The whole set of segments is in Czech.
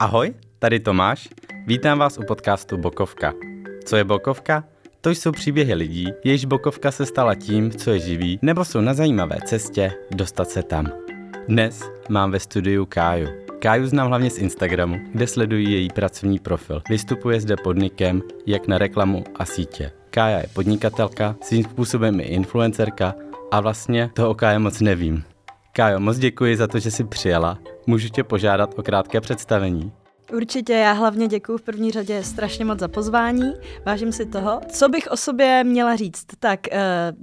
Ahoj, tady Tomáš. Vítám vás u podcastu Bokovka. Co je Bokovka? To jsou příběhy lidí, jejichž Bokovka se stala tím, co je živí, nebo jsou na zajímavé cestě dostat se tam. Dnes mám ve studiu Káju. Káju znám hlavně z Instagramu, kde sleduji její pracovní profil. Vystupuje zde podnikem jak na reklamu a sítě. Kája je podnikatelka, svým způsobem i influencerka a vlastně toho o Káje moc nevím. Kájo, moc děkuji za to, že jsi přijela. Můžu tě požádat o krátké představení? Určitě, já hlavně děkuji v první řadě strašně moc za pozvání, vážím si toho. Co bych o sobě měla říct? Tak, uh,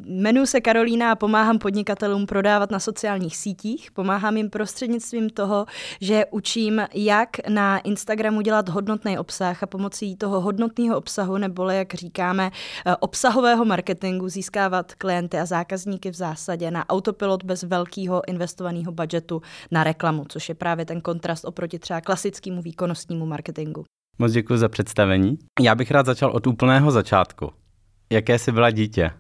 jmenuji se Karolína a pomáhám podnikatelům prodávat na sociálních sítích. Pomáhám jim prostřednictvím toho, že učím, jak na Instagramu dělat hodnotný obsah a pomocí toho hodnotného obsahu, nebo jak říkáme, uh, obsahového marketingu získávat klienty a zákazníky v zásadě na autopilot bez velkého investovaného budgetu na reklamu, což je právě ten kontrast oproti třeba klasickému výkonu výkonnostnímu marketingu. Moc děkuji za představení. Já bych rád začal od úplného začátku. Jaké jsi byla dítě?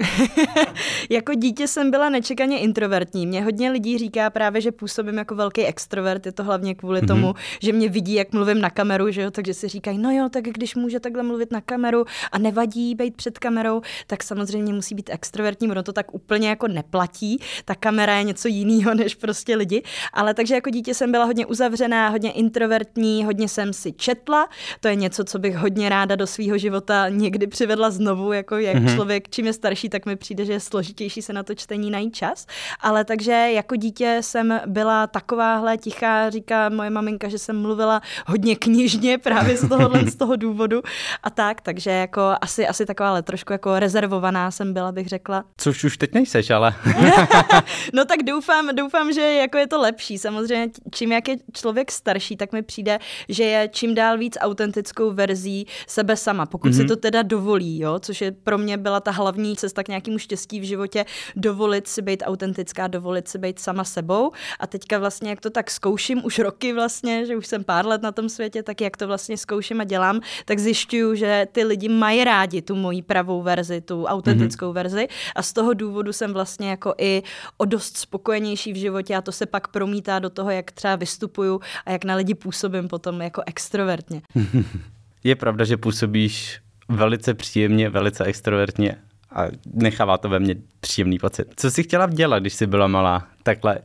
jako dítě jsem byla nečekaně introvertní. Mě hodně lidí říká právě, že působím jako velký extrovert. Je to hlavně kvůli mm-hmm. tomu, že mě vidí, jak mluvím na kameru, že jo? takže si říkají, no jo, tak když může takhle mluvit na kameru a nevadí být před kamerou, tak samozřejmě musí být extrovertní, ono to tak úplně jako neplatí. Ta kamera je něco jiného než prostě lidi. Ale takže jako dítě jsem byla hodně uzavřená, hodně introvertní, hodně jsem si četla. To je něco, co bych hodně ráda do svého života někdy přivedla znovu, jako jak mm-hmm. člověk, čím je starší, tak mi přijde, že je složitější se na to čtení najít čas. Ale takže jako dítě jsem byla takováhle tichá, říká moje maminka, že jsem mluvila hodně knižně právě z tohohle z toho důvodu a tak, takže jako asi, asi takováhle trošku jako rezervovaná jsem byla, bych řekla. Což už teď nejseš, ale. no tak doufám, doufám, že jako je to lepší. Samozřejmě čím jak je člověk starší, tak mi přijde, že je čím dál víc autentickou verzí sebe sama, pokud mm-hmm. si mhm. to teda dovolí, jo, což je pro mě byla ta hlavní cesta cesta k nějakému štěstí v životě, dovolit si být autentická, dovolit si být sama sebou. A teďka vlastně, jak to tak zkouším už roky vlastně, že už jsem pár let na tom světě, tak jak to vlastně zkouším a dělám, tak zjišťuju, že ty lidi mají rádi tu moji pravou verzi, tu autentickou mm-hmm. verzi. A z toho důvodu jsem vlastně jako i o dost spokojenější v životě a to se pak promítá do toho, jak třeba vystupuju a jak na lidi působím potom jako extrovertně. Je pravda, že působíš velice příjemně, velice extrovertně a nechává to ve mně příjemný pocit. Co jsi chtěla dělat, když jsi byla malá, takhle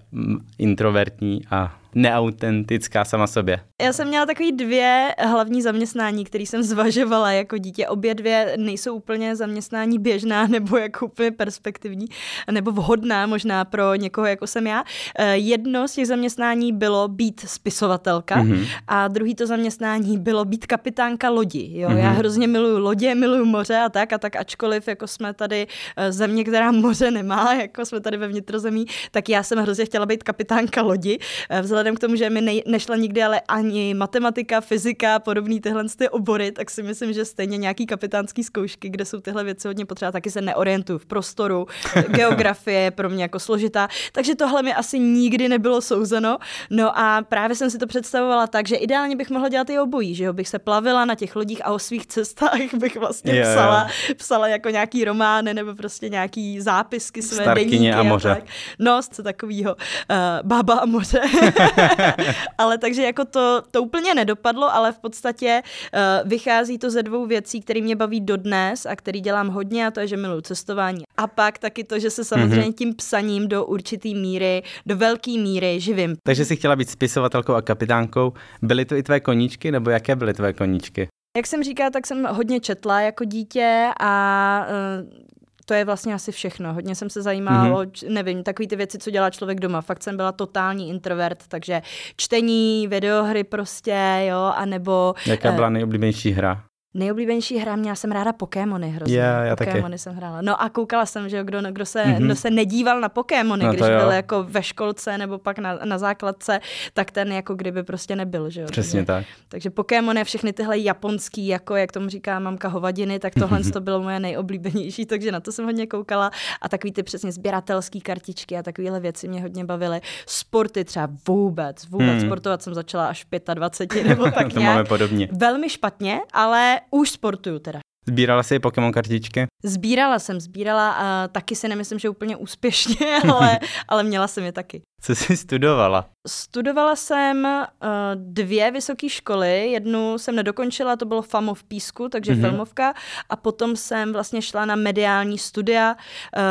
introvertní a neautentická sama sobě. Já jsem měla takový dvě hlavní zaměstnání, které jsem zvažovala jako dítě. Obě dvě nejsou úplně zaměstnání běžná nebo jako úplně perspektivní, nebo vhodná možná pro někoho, jako jsem já. Eh, jedno z těch zaměstnání bylo být spisovatelka mm-hmm. a druhý to zaměstnání bylo být kapitánka lodi. Jo? Mm-hmm. Já hrozně miluju lodě, miluju moře a tak a tak, ačkoliv jako jsme tady eh, země, která moře nemá, jako jsme tady ve vnitrozemí, tak já jsem hrozně chtěla být kapitánka lodi. Eh, vzhledem vzhledem k tomu, že mi nej, nešla nikdy ale ani matematika, fyzika, podobný tyhle ty obory, tak si myslím, že stejně nějaký kapitánský zkoušky, kde jsou tyhle věci hodně potřeba, taky se neorientuju v prostoru. Geografie je pro mě jako složitá, takže tohle mi asi nikdy nebylo souzeno. No a právě jsem si to představovala tak, že ideálně bych mohla dělat i obojí, že jo, bych se plavila na těch lodích a o svých cestách bych vlastně yeah, psala, yeah. psala jako nějaký romány nebo prostě nějaký zápisky své Starkyně deníky a moře. A tak. No, co takového. Uh, bába a moře. ale takže jako to, to úplně nedopadlo, ale v podstatě uh, vychází to ze dvou věcí, které mě baví dodnes a který dělám hodně a to je, že miluji cestování. A pak taky to, že se samozřejmě mm-hmm. tím psaním do určitý míry, do velké míry živím. Takže jsi chtěla být spisovatelkou a kapitánkou. Byly to i tvé koníčky nebo jaké byly tvé koníčky? Jak jsem říkala, tak jsem hodně četla jako dítě a uh, to je vlastně asi všechno. Hodně jsem se zajímala mm-hmm. o, nevím, takové ty věci, co dělá člověk doma. Fakt jsem byla totální introvert, takže čtení, videohry prostě, jo, anebo... Jaká byla nejoblíbenější hra? Nejoblíbenější hra, měla jsem ráda Pokémony hrozně. Yeah, já Pokémony taky. jsem hrála. No a koukala jsem, že kdo, kdo, se, mm-hmm. kdo se nedíval na Pokémony, no, když jo. byl jako ve školce nebo pak na, na základce, tak ten jako kdyby prostě nebyl, že jo. Přesně takže, tak. Takže Pokémony, všechny tyhle japonský, jako jak tomu říká mamka hovadiny, tak tohle to bylo moje nejoblíbenější, takže na to jsem hodně koukala. A takový ty přesně sběratelské kartičky a takovéhle věci mě hodně bavily. Sporty třeba vůbec, vůbec hmm. sportovat jsem začala až v 25 nebo tak to nějak. máme podobně. Velmi špatně, ale už sportuju teda. Sbírala jsi Pokémon kartičky? Sbírala jsem, sbírala a taky si nemyslím, že úplně úspěšně, ale, ale měla jsem je taky. Co jsi studovala? Studovala jsem uh, dvě vysoké školy, jednu jsem nedokončila, to bylo FAMO v Písku, takže mm-hmm. filmovka, a potom jsem vlastně šla na mediální studia uh,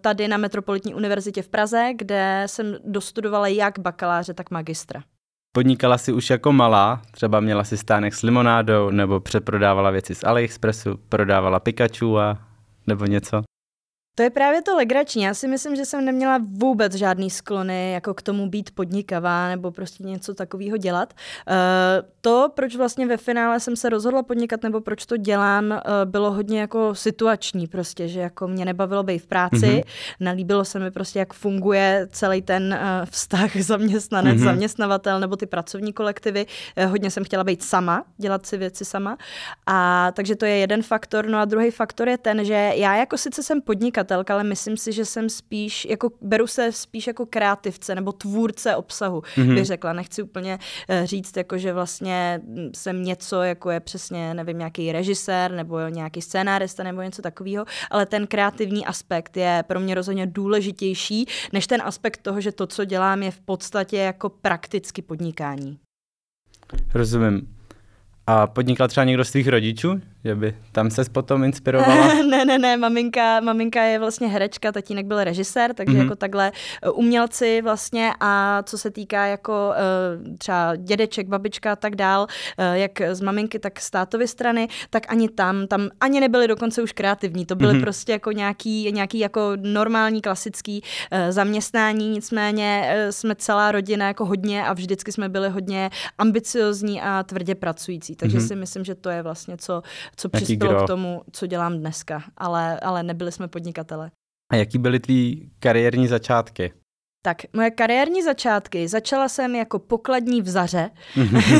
tady na Metropolitní univerzitě v Praze, kde jsem dostudovala jak bakaláře, tak magistra. Podnikala si už jako malá, třeba měla si stánek s limonádou, nebo přeprodávala věci z AliExpressu, prodávala Pikachu a nebo něco? To je právě to legrační. Já si myslím, že jsem neměla vůbec žádný sklony jako k tomu být podnikavá nebo prostě něco takového dělat. Uh, to, proč vlastně ve finále jsem se rozhodla podnikat nebo proč to dělám, uh, bylo hodně jako situační prostě, že jako mě nebavilo být v práci, mm-hmm. nelíbilo se mi prostě, jak funguje celý ten uh, vztah zaměstnanec, mm-hmm. zaměstnavatel nebo ty pracovní kolektivy. Hodně jsem chtěla být sama, dělat si věci sama. A takže to je jeden faktor. No a druhý faktor je ten, že já jako sice jsem podnikat podnikatelka, ale myslím si, že jsem spíš, jako beru se spíš jako kreativce nebo tvůrce obsahu, mm-hmm. bych řekla. Nechci úplně uh, říct, jako že vlastně jsem něco, jako je přesně, nevím, nějaký režisér nebo nějaký scénárista nebo něco takového, ale ten kreativní aspekt je pro mě rozhodně důležitější, než ten aspekt toho, že to, co dělám, je v podstatě jako prakticky podnikání. Rozumím. A podnikal třeba někdo z tvých rodičů? Že by tam se potom inspirovala? ne, ne, ne, maminka, maminka je vlastně herečka, tatínek byl režisér, takže mm-hmm. jako takhle eh, umělci vlastně a co se týká jako uh, třeba dědeček, babička a tak dál, uh, jak z maminky, tak z tátovy strany, tak ani tam, tam ani nebyli dokonce už kreativní, to byly mm-hmm. prostě jako nějaký, nějaký jako normální klasický zaměstnání, nicméně jsme celá rodina jako hodně a vždycky jsme byli hodně ambiciozní a tvrdě pracující, takže mm-hmm. si myslím, že to je vlastně co co jaký přispělo k tomu, co dělám dneska, ale, ale nebyli jsme podnikatele. A jaký byly tvý kariérní začátky? Tak, moje kariérní začátky začala jsem jako pokladní v Zaře,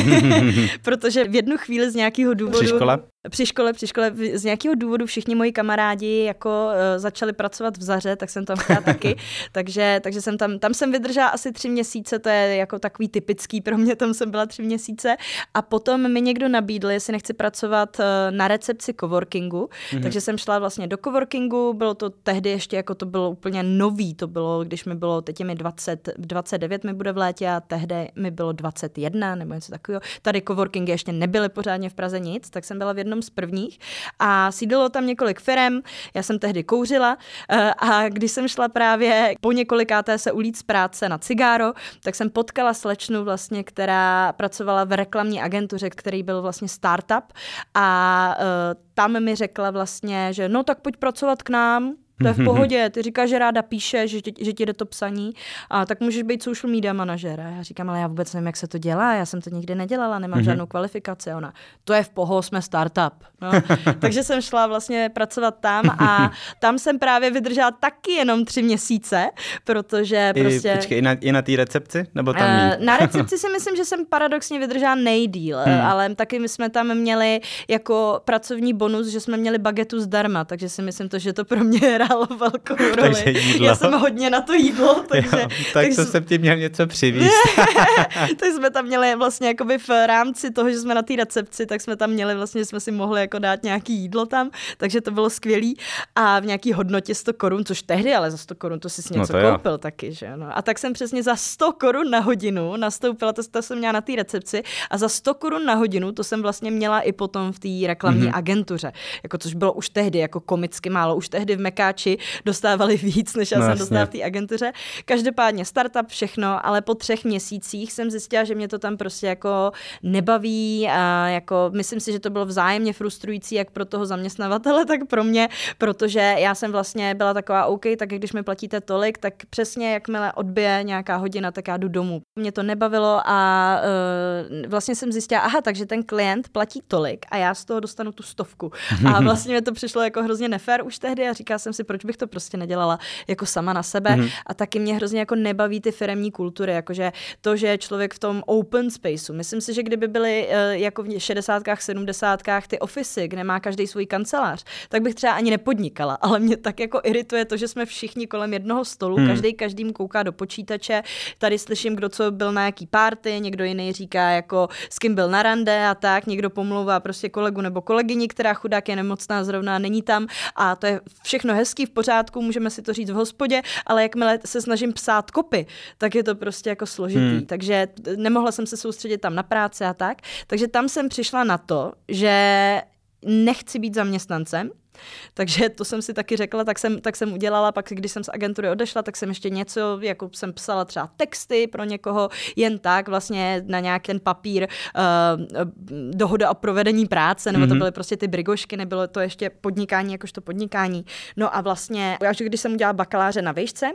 protože v jednu chvíli z nějakého důvodu... Při škole? Při škole, při škole, z nějakého důvodu všichni moji kamarádi jako uh, začali pracovat v Zaře, tak jsem tam chtěla taky, takže, takže jsem tam, tam jsem vydržela asi tři měsíce, to je jako takový typický pro mě, tam jsem byla tři měsíce a potom mi někdo nabídl, jestli nechci pracovat uh, na recepci coworkingu, mm-hmm. takže jsem šla vlastně do coworkingu, bylo to tehdy ještě jako to bylo úplně nový, to bylo, když mi bylo, teď je mi 20, 29 mi bude v létě a tehdy mi bylo 21 nebo něco takového. Tady coworkingy ještě nebyly pořádně v Praze nic, tak jsem byla v jednom z prvních. A sídlilo tam několik firm, já jsem tehdy kouřila eh, a když jsem šla právě po několikáté se ulít z práce na cigáro, tak jsem potkala slečnu vlastně, která pracovala v reklamní agentuře, který byl vlastně startup. A eh, tam mi řekla vlastně, že no tak pojď pracovat k nám, to je v pohodě, ty říkáš, že ráda píše, že, ti, že ti jde to psaní, a tak můžeš být social media manažer. Já říkám, ale já vůbec nevím, jak se to dělá, já jsem to nikdy nedělala, nemám mm-hmm. žádnou kvalifikaci. Ona, to je v poho, jsme startup. No. Takže jsem šla vlastně pracovat tam a tam jsem právě vydržela taky jenom tři měsíce, protože I, prostě... Počkej, i na, i na té recepci? Nebo tam uh, Na recepci si myslím, že jsem paradoxně vydržela nejdíl, hmm. ale taky my jsme tam měli jako pracovní bonus, že jsme měli bagetu zdarma, takže si myslím to, že to pro mě hrálo velkou roli. Takže jídlo. Já jsem hodně na to jídlo, takže... Jo, tak takže to jsem ti měl něco přivízt. tak jsme tam měli vlastně jakoby v rámci toho, že jsme na té recepci, tak jsme tam měli vlastně, jsme si mohli jako dát nějaký jídlo tam, takže to bylo skvělý a v nějaký hodnotě 100 korun, což tehdy, ale za 100 korun to si no něco no koupil jo. taky, že no. A tak jsem přesně za 100 korun na hodinu nastoupila, to, to jsem měla na té recepci a za 100 korun na hodinu to jsem vlastně měla i potom v té reklamní mm-hmm. agentuře, jako což bylo už tehdy jako komicky málo, už tehdy v Mekáči hráči dostávali víc, než já no, jsem dostala v té agentuře. Každopádně startup, všechno, ale po třech měsících jsem zjistila, že mě to tam prostě jako nebaví a jako myslím si, že to bylo vzájemně frustrující jak pro toho zaměstnavatele, tak pro mě, protože já jsem vlastně byla taková OK, tak když mi platíte tolik, tak přesně jakmile odbije nějaká hodina, tak já jdu domů. Mě to nebavilo a uh, vlastně jsem zjistila, aha, takže ten klient platí tolik a já z toho dostanu tu stovku. A vlastně mi to přišlo jako hrozně nefér už tehdy a říká jsem si, proč bych to prostě nedělala jako sama na sebe. Mm-hmm. A taky mě hrozně jako nebaví ty firemní kultury, jakože to, že člověk v tom open spaceu. Myslím si, že kdyby byly uh, jako v 60 70 ty ofisy, kde má každý svůj kancelář, tak bych třeba ani nepodnikala. Ale mě tak jako irituje to, že jsme všichni kolem jednoho stolu, hmm. každý každým kouká do počítače. Tady slyším, kdo co byl na jaký párty, někdo jiný říká jako s kým byl na rande a tak, někdo pomlouvá prostě kolegu nebo kolegyni, která chudák je nemocná zrovna není tam a to je všechno hezký v pořádku, můžeme si to říct v hospodě, ale jakmile se snažím psát kopy, tak je to prostě jako složitý. Hmm. Takže nemohla jsem se soustředit tam na práci a tak. Takže tam jsem přišla na to, že nechci být zaměstnancem, takže to jsem si taky řekla, tak jsem, tak jsem udělala, pak když jsem z agentury odešla, tak jsem ještě něco, jako jsem psala třeba texty pro někoho, jen tak vlastně na nějaký ten papír uh, dohoda o provedení práce, nebo mm-hmm. to mhm. byly prostě ty brigošky, nebylo to ještě podnikání, jakožto podnikání. No a vlastně, až když jsem udělala bakaláře na výšce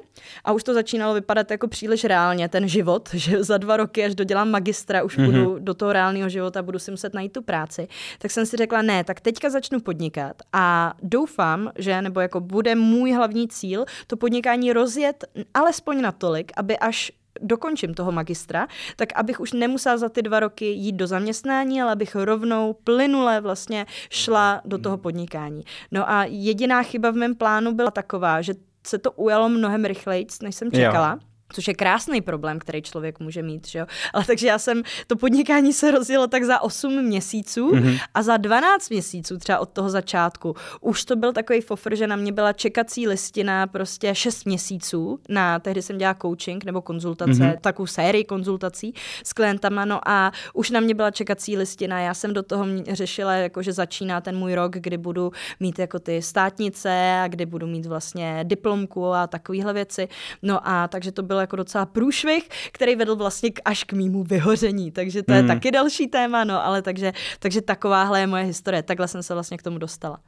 a už to začínalo vypadat jako příliš reálně, ten život, že za dva roky, až dodělám magistra, už mm-hmm. budu do toho reálného života, budu si muset najít tu práci, tak jsem si řekla, ne, tak teďka začnu podnikat a doufám, že, nebo jako bude můj hlavní cíl, to podnikání rozjet alespoň natolik, aby až dokončím toho magistra, tak abych už nemusela za ty dva roky jít do zaměstnání, ale abych rovnou plynule vlastně šla do toho podnikání. No a jediná chyba v mém plánu byla taková, že se to ujalo mnohem rychleji, než jsem čekala. Jo což je krásný problém, který člověk může mít, že jo? Ale takže já jsem, to podnikání se rozjelo tak za 8 měsíců mm-hmm. a za 12 měsíců třeba od toho začátku už to byl takový fofr, že na mě byla čekací listina prostě 6 měsíců na, tehdy jsem dělala coaching nebo konzultace, mm-hmm. takovou sérii konzultací s klientama, no a už na mě byla čekací listina, já jsem do toho řešila, jako že začíná ten můj rok, kdy budu mít jako ty státnice a kdy budu mít vlastně diplomku a takovéhle věci, no a takže to bylo jako docela průšvih, který vedl vlastně k, až k mýmu vyhoření, takže to je hmm. taky další téma, no, ale takže, takže takováhle je moje historie, takhle jsem se vlastně k tomu dostala.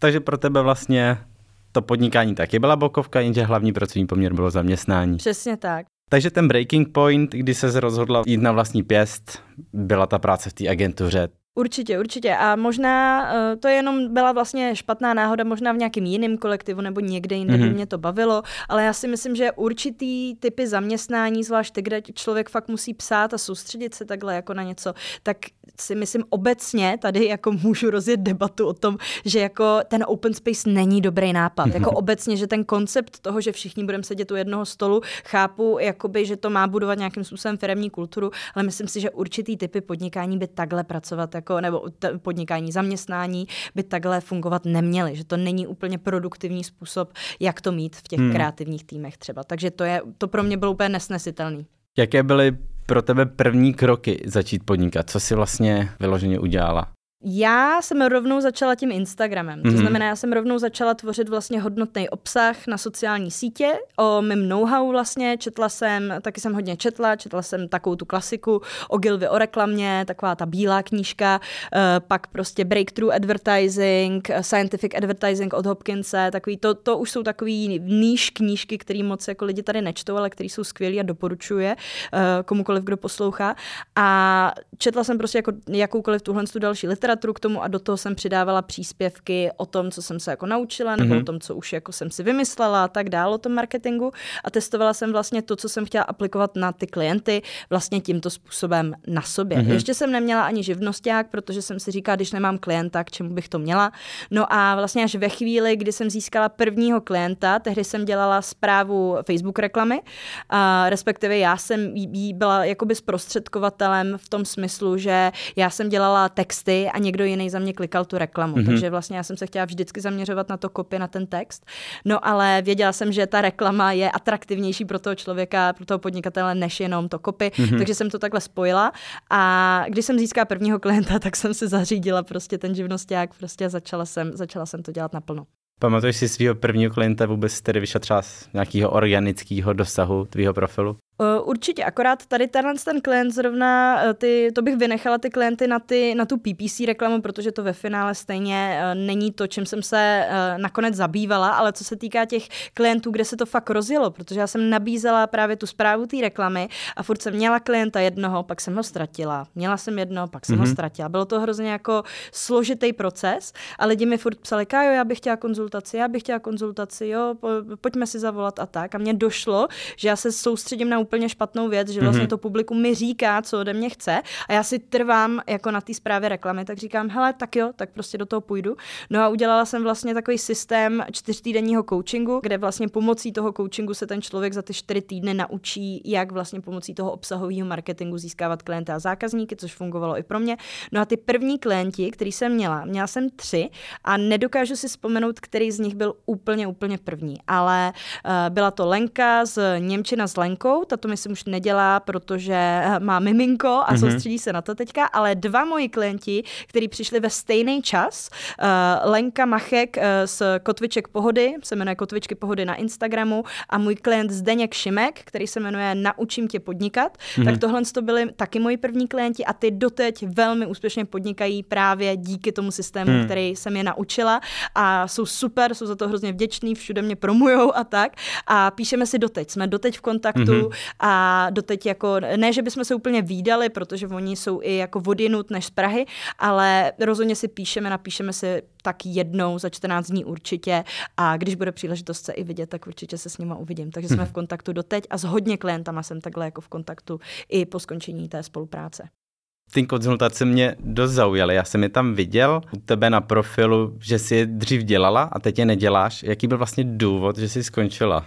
Takže pro tebe vlastně to podnikání taky byla bokovka, jenže hlavní pracovní poměr bylo zaměstnání. Přesně tak. Takže ten breaking point, kdy se rozhodla jít na vlastní pěst, byla ta práce v té agentuře. Určitě, určitě. A možná uh, to jenom byla vlastně špatná náhoda, možná v nějakém jiném kolektivu nebo někde jinde mm-hmm. by mhm. mě to bavilo, ale já si myslím, že určitý typy zaměstnání, zvlášť ty, kde člověk fakt musí psát a soustředit se takhle jako na něco, tak si myslím obecně tady jako můžu rozjet debatu o tom, že jako ten open space není dobrý nápad. Jako obecně, že ten koncept toho, že všichni budeme sedět u jednoho stolu, chápu, jakoby, že to má budovat nějakým způsobem firemní kulturu, ale myslím si, že určitý typy podnikání by takhle pracovat jako, nebo podnikání, zaměstnání by takhle fungovat neměly, že to není úplně produktivní způsob, jak to mít v těch hmm. kreativních týmech třeba. Takže to, je, to pro mě bylo úplně nesnesitelný. Jaké byly pro tebe první kroky začít podnikat? Co si vlastně vyloženě udělala? Já jsem rovnou začala tím Instagramem. Mm-hmm. To mhm. znamená, já jsem rovnou začala tvořit vlastně hodnotný obsah na sociální sítě o mém know-how vlastně. Četla jsem, taky jsem hodně četla, četla jsem takovou tu klasiku o Gilvy o reklamě, taková ta bílá knížka, uh, pak prostě Breakthrough Advertising, Scientific Advertising od Hopkinse, takový, to, to už jsou takový níž knížky, které moc jako lidi tady nečtou, ale které jsou skvělé a doporučuje uh, komukoliv, kdo poslouchá. A četla jsem prostě jako jakoukoliv tuhle tu další literaturu literaturu k tomu a do toho jsem přidávala příspěvky o tom, co jsem se jako naučila, nebo mm-hmm. o tom, co už jako jsem si vymyslela a tak dále o tom marketingu a testovala jsem vlastně to, co jsem chtěla aplikovat na ty klienty vlastně tímto způsobem na sobě. Mm-hmm. Ještě jsem neměla ani živnosták, protože jsem si říkala, když nemám klienta, k čemu bych to měla. No a vlastně až ve chvíli, kdy jsem získala prvního klienta, tehdy jsem dělala zprávu Facebook reklamy, a respektive já jsem jí byla jakoby zprostředkovatelem v tom smyslu, že já jsem dělala texty a někdo jiný za mě klikal tu reklamu. Mm-hmm. Takže vlastně já jsem se chtěla vždycky zaměřovat na to kopy, na ten text. No ale věděla jsem, že ta reklama je atraktivnější pro toho člověka, pro toho podnikatele, než jenom to kopy. Mm-hmm. Takže jsem to takhle spojila. A když jsem získala prvního klienta, tak jsem si zařídila prostě ten živnosták prostě začala jsem, začala jsem to dělat naplno. Pamatuješ si svého prvního klienta vůbec, který vyšel třeba z nějakého organického dosahu tvýho profilu? Určitě, akorát tady tenhle ten klient zrovna, uh, ty, to bych vynechala ty klienty na, ty, na tu PPC reklamu, protože to ve finále stejně uh, není to, čím jsem se nakonec zabývala, ale co se týká těch klientů, kde se to fakt rozjelo, protože já jsem nabízela právě tu zprávu té reklamy a furt jsem měla klienta jednoho, pak jsem ho ztratila. Měla jsem jedno, pak jsem mm-hmm. ho mhm. ztratila. Bylo to hrozně jako složitý proces a lidi mi furt psali, Kájo, já bych chtěla konzultaci, já bych chtěla konzultaci, jo, po, pojďme si zavolat a tak. A mně došlo, že já se soustředím na úplně špatnou věc, že vlastně mm-hmm. to publikum mi říká, co ode mě chce a já si trvám jako na té zprávě reklamy, tak říkám, hele, tak jo, tak prostě do toho půjdu. No a udělala jsem vlastně takový systém čtyřtýdenního coachingu, kde vlastně pomocí toho coachingu se ten člověk za ty čtyři týdny naučí, jak vlastně pomocí toho obsahového marketingu získávat klienty a zákazníky, což fungovalo i pro mě. No a ty první klienti, který jsem měla, měla jsem tři a nedokážu si vzpomenout, který z nich byl úplně, úplně první, ale uh, byla to Lenka z Němčina s Lenkou, tato myslím už nedělá, protože eh, má miminko a mm-hmm. soustředí se na to teďka, ale dva moji klienti, kteří přišli ve stejný čas, uh, Lenka Machek uh, z Kotviček pohody, se jmenuje Kotvičky pohody na Instagramu a můj klient Zdeněk Šimek, který se jmenuje Naučím tě podnikat, mm-hmm. tak tohle to byly taky moji první klienti a ty doteď velmi úspěšně podnikají právě díky tomu systému, mm. který jsem je naučila a jsou super, jsou za to hrozně vděční, všude mě promujou a tak a píšeme si doteď, jsme doteď v kontaktu mm-hmm. A doteď jako, ne, že bychom se úplně výdali, protože oni jsou i jako vodinut než z Prahy, ale rozhodně si píšeme, napíšeme si tak jednou za 14 dní určitě a když bude příležitost se i vidět, tak určitě se s nima uvidím. Takže jsme hmm. v kontaktu doteď a s hodně klientama jsem takhle jako v kontaktu i po skončení té spolupráce. Ty konzultace mě dost zaujaly. Já jsem je tam viděl u tebe na profilu, že jsi je dřív dělala a teď je neděláš. Jaký byl vlastně důvod, že jsi skončila?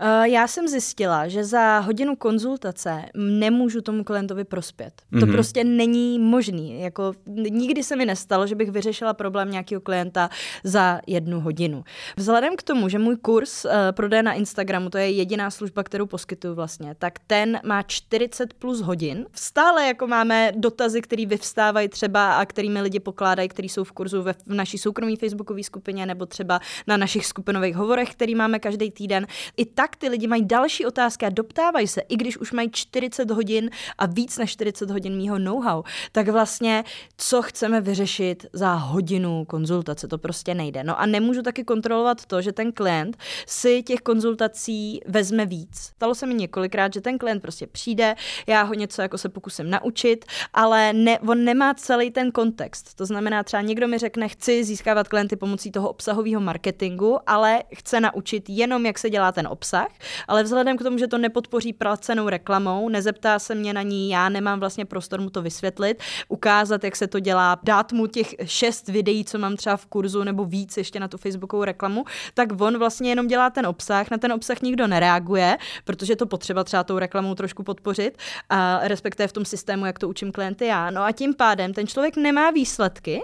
Uh, já jsem zjistila, že za hodinu konzultace nemůžu tomu klientovi prospět. Mm-hmm. To mhm. prostě není možný. Jako, nikdy se mi nestalo, že bych vyřešila problém nějakého klienta za jednu hodinu. Vzhledem k tomu, že můj kurz uh, prodeje na Instagramu, to je jediná služba, kterou poskytuju vlastně, tak ten má 40 plus hodin. Stále jako máme dotazy, které vyvstávají třeba a kterými lidi pokládají, který jsou v kurzu ve, v naší soukromé facebookové skupině nebo třeba na našich skupinových hovorech, který máme každý týden. I tak tak ty lidi mají další otázky a doptávají se, i když už mají 40 hodin a víc než 40 hodin mýho know-how, tak vlastně co chceme vyřešit za hodinu konzultace, to prostě nejde. No a nemůžu taky kontrolovat to, že ten klient si těch konzultací vezme víc. Stalo se mi několikrát, že ten klient prostě přijde, já ho něco jako se pokusím naučit, ale ne, on nemá celý ten kontext. To znamená, třeba někdo mi řekne, chci získávat klienty pomocí toho obsahového marketingu, ale chce naučit jenom, jak se dělá ten obsah obsah, ale vzhledem k tomu, že to nepodpoří placenou reklamou, nezeptá se mě na ní, já nemám vlastně prostor mu to vysvětlit, ukázat, jak se to dělá, dát mu těch šest videí, co mám třeba v kurzu, nebo víc ještě na tu facebookovou reklamu, tak on vlastně jenom dělá ten obsah, na ten obsah nikdo nereaguje, protože to potřeba třeba tou reklamou trošku podpořit, a respektive v tom systému, jak to učím klienty já. No a tím pádem ten člověk nemá výsledky,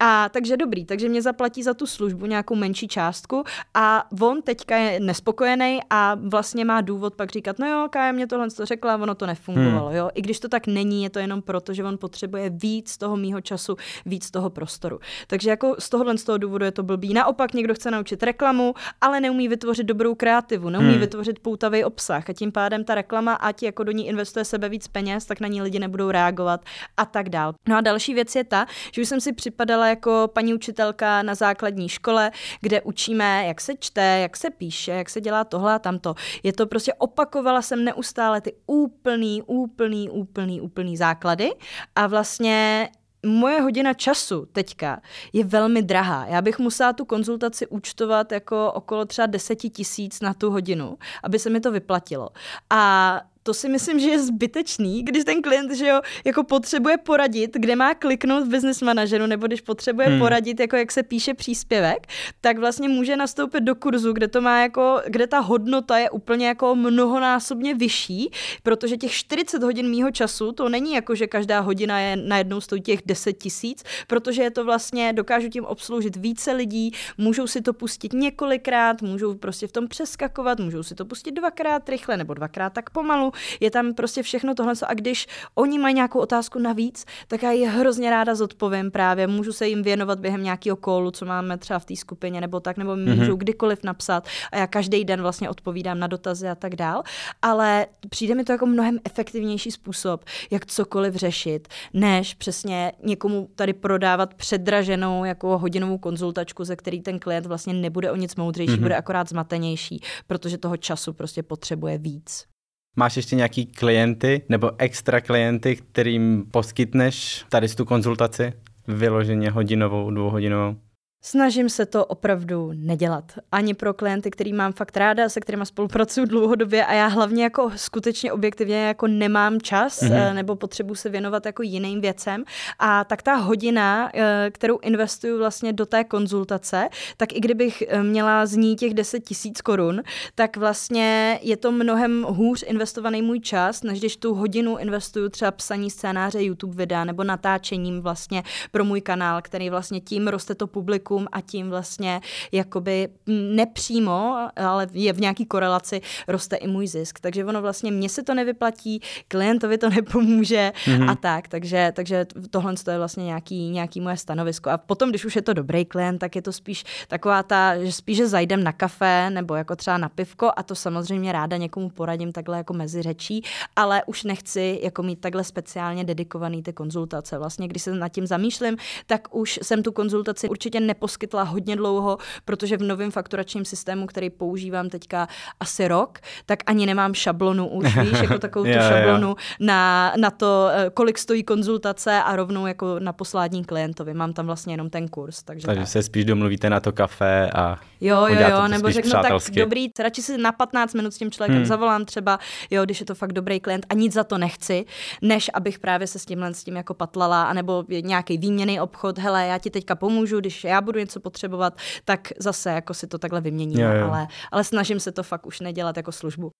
a takže dobrý, takže mě zaplatí za tu službu nějakou menší částku a on teďka je nespokojený a vlastně má důvod pak říkat, no jo, Kája mě tohle to řekla, ono to nefungovalo, hmm. jo. I když to tak není, je to jenom proto, že on potřebuje víc toho mýho času, víc toho prostoru. Takže jako z tohohle z toho důvodu je to blbý. Naopak někdo chce naučit reklamu, ale neumí vytvořit dobrou kreativu, neumí hmm. vytvořit poutavý obsah a tím pádem ta reklama, ať jako do ní investuje sebe víc peněz, tak na ní lidi nebudou reagovat a tak dál. No a další věc je ta, že už jsem si připadala jako paní učitelka na základní škole, kde učíme, jak se čte, jak se píše, jak se dělá tohle a tamto. Je to prostě, opakovala jsem neustále ty úplný, úplný, úplný, úplný základy a vlastně moje hodina času teďka je velmi drahá. Já bych musela tu konzultaci účtovat jako okolo třeba deseti tisíc na tu hodinu, aby se mi to vyplatilo. A to si myslím, že je zbytečný, když ten klient, že jo, jako potřebuje poradit, kde má kliknout v business manažeru, nebo když potřebuje hmm. poradit, jako jak se píše příspěvek, tak vlastně může nastoupit do kurzu, kde to má jako, kde ta hodnota je úplně jako mnohonásobně vyšší, protože těch 40 hodin mýho času, to není jako, že každá hodina je najednou stojí těch 10 tisíc, protože je to vlastně, dokážu tím obsloužit více lidí, můžou si to pustit několikrát, můžou prostě v tom přeskakovat, můžou si to pustit dvakrát rychle nebo dvakrát tak pomalu, je tam prostě všechno tohle a když oni mají nějakou otázku navíc, tak já ji hrozně ráda zodpovím právě, můžu se jim věnovat během nějakého kolu, co máme třeba v té skupině nebo tak, nebo mm-hmm. můžu kdykoliv napsat a já každý den vlastně odpovídám na dotazy a tak dál, ale přijde mi to jako mnohem efektivnější způsob, jak cokoliv řešit, než přesně někomu tady prodávat předraženou jako hodinovou konzultačku, ze který ten klient vlastně nebude o nic moudřejší, mm-hmm. bude akorát zmatenější, protože toho času prostě potřebuje víc. Máš ještě nějaký klienty nebo extra klienty, kterým poskytneš tady tu konzultaci? Vyloženě hodinovou, dvouhodinovou? Snažím se to opravdu nedělat. Ani pro klienty, který mám fakt ráda, se kterými spolupracuju dlouhodobě a já hlavně jako skutečně objektivně jako nemám čas mm-hmm. nebo potřebuji se věnovat jako jiným věcem. A tak ta hodina, eh, kterou investuju vlastně do té konzultace, tak i kdybych eh, měla z ní těch 10 tisíc korun, tak vlastně je to mnohem hůř investovaný můj čas, než když tu hodinu investuju třeba psaní scénáře YouTube videa nebo natáčením vlastně pro můj kanál, který vlastně tím roste to publikum publikum a tím vlastně jakoby nepřímo, ale je v nějaký korelaci, roste i můj zisk. Takže ono vlastně mně se to nevyplatí, klientovi to nepomůže mm-hmm. a tak. Takže, takže tohle je vlastně nějaký, nějaký moje stanovisko. A potom, když už je to dobrý klient, tak je to spíš taková ta, že spíš, že zajdem na kafe nebo jako třeba na pivko a to samozřejmě ráda někomu poradím takhle jako mezi řečí, ale už nechci jako mít takhle speciálně dedikovaný ty konzultace. Vlastně, když se nad tím zamýšlím, tak už jsem tu konzultaci určitě ne neposkytla hodně dlouho, protože v novém fakturačním systému, který používám teďka asi rok, tak ani nemám šablonu už, víš, jako takovou tu šablonu na, na to, eh, kolik stojí konzultace a rovnou jako na poslední klientovi. Mám tam vlastně jenom ten kurz. Takže, takže tak. se spíš domluvíte na to kafe a Jo, jo, jo, nebo řeknu tak dobrý, radši si na 15 minut s tím člověkem hmm. zavolám třeba, jo, když je to fakt dobrý klient a nic za to nechci, než abych právě se s tímhle s tím jako patlala, anebo nějaký výměný obchod, hele, já ti teďka pomůžu, když já budu něco potřebovat, tak zase jako si to takhle vyměníme, jo, jo. Ale, ale snažím se to fakt už nedělat jako službu.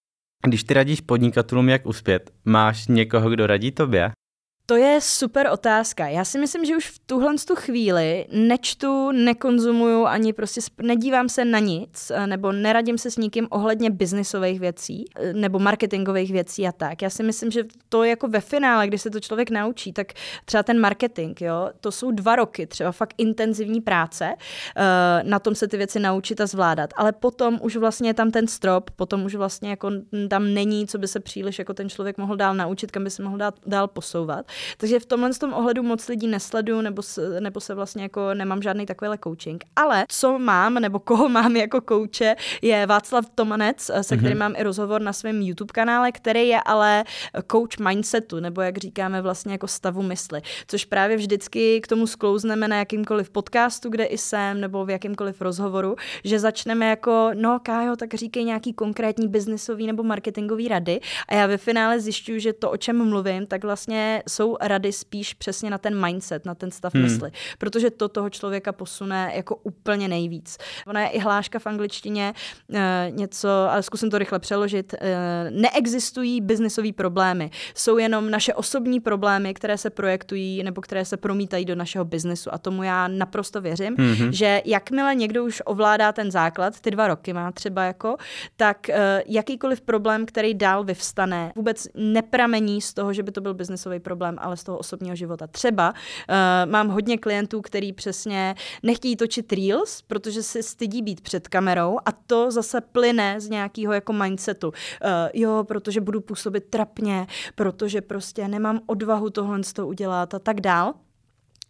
Když ty radíš podnikatelům, jak uspět, máš někoho, kdo radí tobě? To je super otázka. Já si myslím, že už v tuhle tu chvíli nečtu, nekonzumuju ani prostě nedívám se na nic, eh, nebo neradím se s nikým ohledně biznisových věcí, eh, nebo marketingových věcí a tak. Já si myslím, že to jako ve finále, když se to člověk naučí, tak třeba ten marketing, jo, to jsou dva roky, třeba fakt intenzivní práce, eh, na tom se ty věci naučit a zvládat. Ale potom už vlastně je tam ten strop, potom už vlastně jako tam není, co by se příliš jako ten člověk mohl dál naučit, kam by se mohl dál, dál posouvat. Takže v tomhle tom ohledu moc lidí nesledu, nebo se, nebo se vlastně jako nemám žádný takovýhle coaching. Ale co mám, nebo koho mám jako kouče, je Václav Tomanec, se mm-hmm. kterým mám i rozhovor na svém YouTube kanále, který je ale coach mindsetu, nebo jak říkáme vlastně jako stavu mysli. Což právě vždycky k tomu sklouzneme na jakýmkoliv podcastu, kde i jsem, nebo v jakýmkoliv rozhovoru, že začneme jako, no Kájo, tak říkej nějaký konkrétní biznisový nebo marketingový rady. A já ve finále zjišťuju, že to, o čem mluvím, tak vlastně jsou rady spíš přesně na ten mindset, na ten stav hmm. mysli, protože to toho člověka posune jako úplně nejvíc. Ona je i hláška v angličtině, uh, něco, ale zkusím to rychle přeložit, uh, neexistují biznisové problémy, jsou jenom naše osobní problémy, které se projektují nebo které se promítají do našeho biznesu a tomu já naprosto věřím, hmm. že jakmile někdo už ovládá ten základ, ty dva roky má třeba jako, tak uh, jakýkoliv problém, který dál vyvstane, vůbec nepramení z toho, že by to byl biznisový problém, ale z toho osobního života. Třeba uh, mám hodně klientů, který přesně nechtějí točit reels, protože si stydí být před kamerou a to zase plyne z nějakého jako mindsetu. Uh, jo, protože budu působit trapně, protože prostě nemám odvahu tohle z toho udělat a tak dál.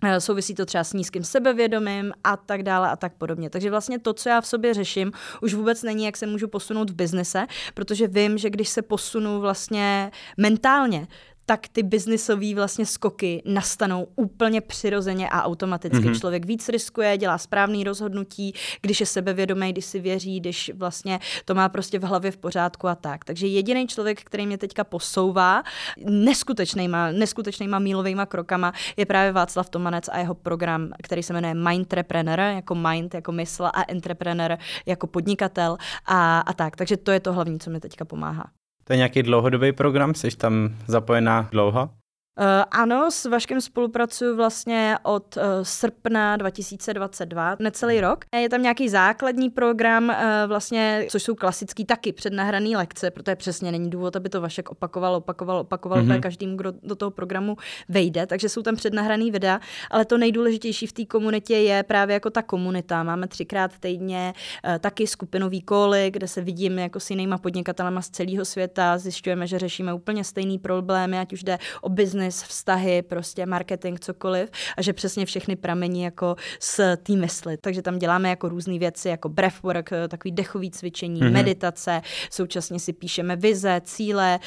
Eh, souvisí to třeba s nízkým sebevědomím a tak dále a tak podobně. Takže vlastně to, co já v sobě řeším, už vůbec není, jak se můžu posunout v biznise, protože vím, že když se posunu vlastně mentálně, tak ty biznisové vlastně skoky nastanou úplně přirozeně a automaticky. Mm-hmm. Člověk víc riskuje, dělá správný rozhodnutí, když je sebevědomý, když si věří, když vlastně to má prostě v hlavě v pořádku a tak. Takže jediný člověk, který mě teďka posouvá neskutečnýma, neskutečnýma mílovými krokama, je právě Václav Tomanec a jeho program, který se jmenuje Mindtrepreneur, jako mind, jako mysl a entrepreneur, jako podnikatel a, a tak. Takže to je to hlavní, co mi teďka pomáhá. To je nějaký dlouhodobý program? Jsi tam zapojená dlouho? Ano, s Vaškem spolupracuju vlastně od uh, srpna 2022, necelý rok. Je tam nějaký základní program, uh, vlastně, což jsou klasický taky přednahraný lekce, protože přesně není důvod, aby to Vašek opakoval, opakoval, opakoval mm-hmm. každým, kdo do toho programu vejde, takže jsou tam přednahraný videa, ale to nejdůležitější v té komunitě je právě jako ta komunita. Máme třikrát týdně uh, taky skupinový koly, kde se vidíme jako s jinýma podnikatelema z celého světa, zjišťujeme, že řešíme úplně stejný problémy, ať už jde o biznis, vztahy, prostě marketing, cokoliv, a že přesně všechny pramení jako z té mysli. Takže tam děláme jako různé věci, jako breathwork, eh, takový dechový cvičení, mm-hmm. meditace, současně si píšeme vize, cíle,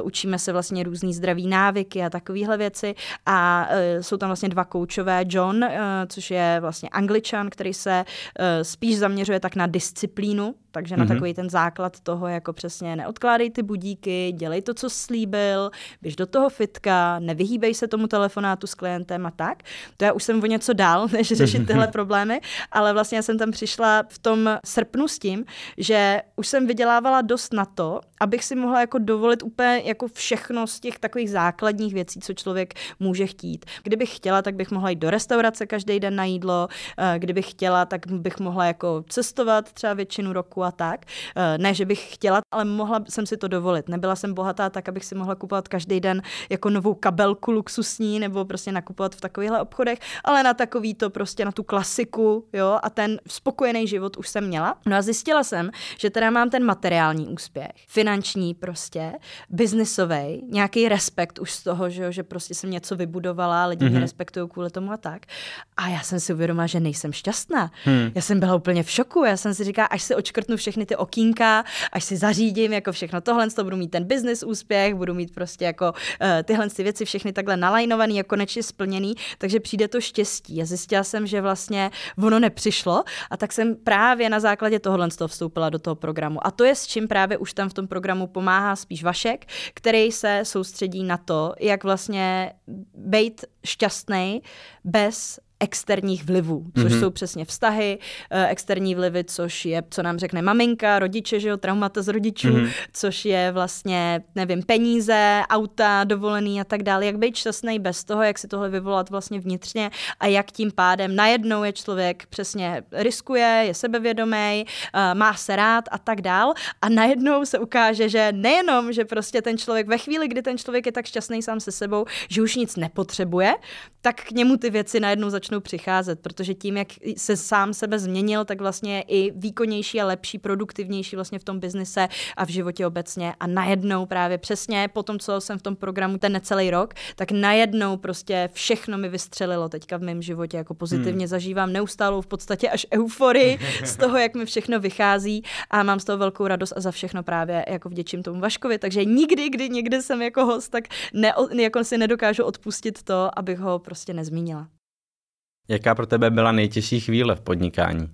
uh, učíme se vlastně různý zdraví návyky a takovéhle věci. A uh, jsou tam vlastně dva koučové, John, uh, což je vlastně angličan, který se uh, spíš zaměřuje tak na disciplínu, takže mm-hmm. na mhm. takový ten základ toho, jako přesně neodkládej ty budíky, dělej to, co slíbil, běž do toho fitka, nevyhýbej se tomu telefonátu s klientem a tak. To já už jsem o něco dál, než řešit tyhle problémy, ale vlastně já jsem tam přišla v tom srpnu s tím, že už jsem vydělávala dost na to, abych si mohla jako dovolit úplně jako všechno z těch takových základních věcí, co člověk může chtít. Kdybych chtěla, tak bych mohla jít do restaurace každý den na jídlo, eh, kdybych chtěla, tak bych mohla jako cestovat třeba většinu roku a tak. Eh, ne, že bych chtěla, ale mohla jsem si to dovolit. Nebyla jsem bohatá tak, abych si mohla kupovat každý den jako novou kabelku luxusní nebo prostě nakupovat v takovýchhle obchodech, ale na takový to prostě na tu klasiku, jo, a ten spokojený život už jsem měla. No a zjistila jsem, že teda mám ten materiální úspěch, finanční prostě, biznisový, nějaký respekt už z toho, že, jo, že prostě jsem něco vybudovala, lidi mm-hmm. mě mhm. respektují kvůli tomu a tak. A já jsem si uvědomila, že nejsem šťastná. Hmm. Já jsem byla úplně v šoku. Já jsem si říkala, až se očkrtnu všechny ty okýnka, až si zařídím jako všechno tohle, to budu mít ten business úspěch, budu mít prostě jako uh, tyhle ty věci všechny takhle nalajnovaný, jako konečně splněný, takže přijde to štěstí. A zjistila jsem, že vlastně ono nepřišlo a tak jsem právě na základě tohohle z toho vstoupila do toho programu. A to je s čím právě už tam v tom programu pomáhá spíš Vašek, který se soustředí na to, jak vlastně být šťastný bez externích vlivů, což mm-hmm. jsou přesně vztahy, eh, externí vlivy, což je, co nám řekne maminka, rodiče, že jo, traumata z rodičů, mm-hmm. což je vlastně, nevím, peníze, auta, dovolený a tak dále. Jak být šťastný bez toho, jak si tohle vyvolat vlastně vnitřně a jak tím pádem najednou je člověk přesně riskuje, je sebevědomý, eh, má se rád a tak dál a najednou se ukáže, že nejenom, že prostě ten člověk ve chvíli, kdy ten člověk je tak šťastný sám se sebou, že už nic nepotřebuje, tak k němu ty věci najednou začnou začnou přicházet, protože tím, jak se sám sebe změnil, tak vlastně je i výkonnější a lepší, produktivnější vlastně v tom biznise a v životě obecně. A najednou právě přesně po tom, co jsem v tom programu ten necelý rok, tak najednou prostě všechno mi vystřelilo teďka v mém životě, jako pozitivně hmm. zažívám neustálou v podstatě až euforii z toho, jak mi všechno vychází a mám z toho velkou radost a za všechno právě jako vděčím tomu Vaškovi. Takže nikdy, kdy někdy jsem jako host, tak ne, jako si nedokážu odpustit to, abych ho prostě nezmínila. Jaká pro tebe byla nejtěžší chvíle v podnikání?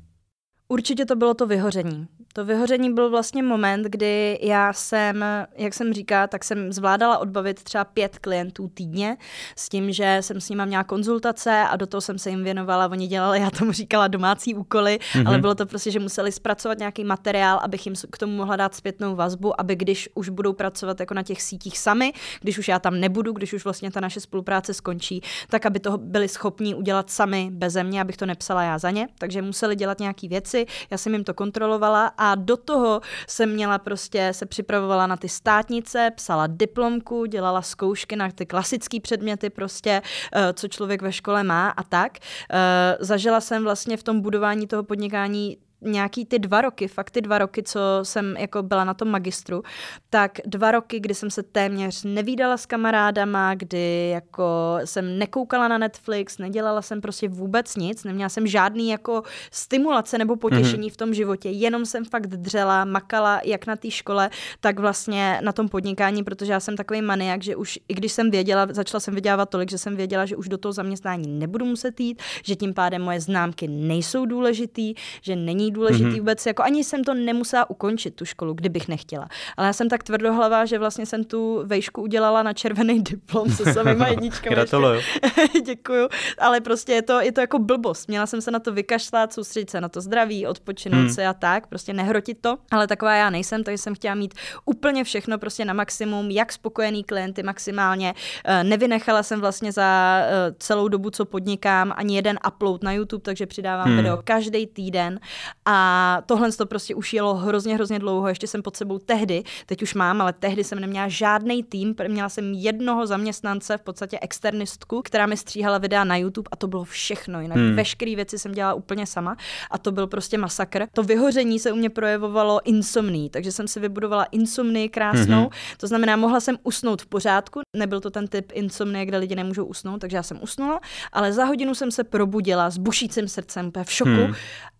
Určitě to bylo to vyhoření. To vyhoření byl vlastně moment, kdy já jsem, jak jsem říká, tak jsem zvládala odbavit třeba pět klientů týdně s tím, že jsem s nimi měla konzultace a do toho jsem se jim věnovala. Oni dělali, já tomu říkala, domácí úkoly, mm-hmm. ale bylo to prostě, že museli zpracovat nějaký materiál, abych jim k tomu mohla dát zpětnou vazbu, aby když už budou pracovat jako na těch sítích sami, když už já tam nebudu, když už vlastně ta naše spolupráce skončí, tak aby toho byli schopni udělat sami beze mě, abych to nepsala já za ně. Takže museli dělat nějaké věci, já jsem jim to kontrolovala a do toho jsem měla prostě, se připravovala na ty státnice, psala diplomku, dělala zkoušky na ty klasické předměty prostě, eh, co člověk ve škole má a tak. Eh, zažila jsem vlastně v tom budování toho podnikání nějaký ty dva roky, fakt ty dva roky, co jsem jako byla na tom magistru, tak dva roky, kdy jsem se téměř nevídala s kamarádama, kdy jako jsem nekoukala na Netflix, nedělala jsem prostě vůbec nic, neměla jsem žádný jako stimulace nebo potěšení mm-hmm. v tom životě, jenom jsem fakt dřela, makala jak na té škole, tak vlastně na tom podnikání, protože já jsem takový maniak, že už i když jsem věděla, začala jsem vydělávat tolik, že jsem věděla, že už do toho zaměstnání nebudu muset jít, že tím pádem moje známky nejsou důležitý, že není důležitý mm-hmm. vůbec, jako ani jsem to nemusela ukončit, tu školu, kdybych nechtěla. Ale já jsem tak tvrdohlavá, že vlastně jsem tu vejšku udělala na červený diplom se samýma jedničkami. Gratuluju. Děkuju. Ale prostě je to, je to jako blbost. Měla jsem se na to vykašlat, soustředit se na to zdraví, odpočinout hmm. se a tak, prostě nehrotit to. Ale taková já nejsem, takže jsem chtěla mít úplně všechno prostě na maximum, jak spokojený klienty maximálně. Eh, nevynechala jsem vlastně za eh, celou dobu, co podnikám, ani jeden upload na YouTube, takže přidávám hmm. video každý týden. A tohle to prostě už jelo hrozně, hrozně dlouho. Ještě jsem pod sebou tehdy, teď už mám, ale tehdy jsem neměla žádný tým. Měla jsem jednoho zaměstnance, v podstatě externistku, která mi stříhala videa na YouTube a to bylo všechno. Jinak hmm. veškeré věci jsem dělala úplně sama a to byl prostě masakr. To vyhoření se u mě projevovalo insomní, takže jsem si vybudovala insomnii krásnou. Mm-hmm. To znamená, mohla jsem usnout v pořádku. Nebyl to ten typ insomnie, kde lidi nemůžou usnout, takže já jsem usnula, ale za hodinu jsem se probudila s bušícím srdcem, v šoku. Hmm.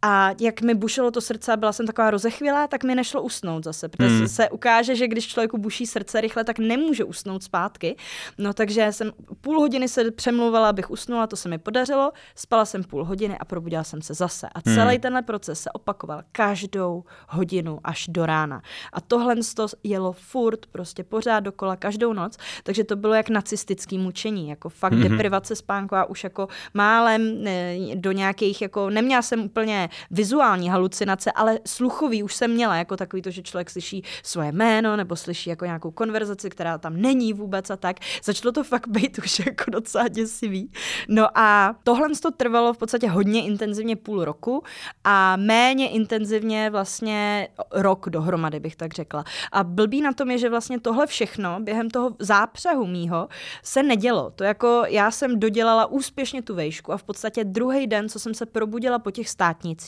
A jak mi bušilo to srdce a byla jsem taková rozechvělá, tak mi nešlo usnout zase, protože hmm. se ukáže, že když člověku buší srdce rychle, tak nemůže usnout zpátky. No takže jsem půl hodiny se přemluvala, abych usnula, to se mi podařilo, spala jsem půl hodiny a probudila jsem se zase. A celý hmm. tenhle proces se opakoval každou hodinu až do rána. A tohle to jelo furt, prostě pořád dokola, každou noc, takže to bylo jak nacistický mučení, jako fakt hmm. deprivace spánku a už jako málem do nějakých, jako neměla jsem úplně vizuální halucinace, ale sluchový už jsem měla, jako takový to, že člověk slyší svoje jméno nebo slyší jako nějakou konverzaci, která tam není vůbec a tak. Začalo to fakt být už jako docela děsivý. No a tohle to trvalo v podstatě hodně intenzivně půl roku a méně intenzivně vlastně rok dohromady, bych tak řekla. A blbý na tom je, že vlastně tohle všechno během toho zápřehu mýho se nedělo. To jako já jsem dodělala úspěšně tu vejšku a v podstatě druhý den, co jsem se probudila po těch státnicích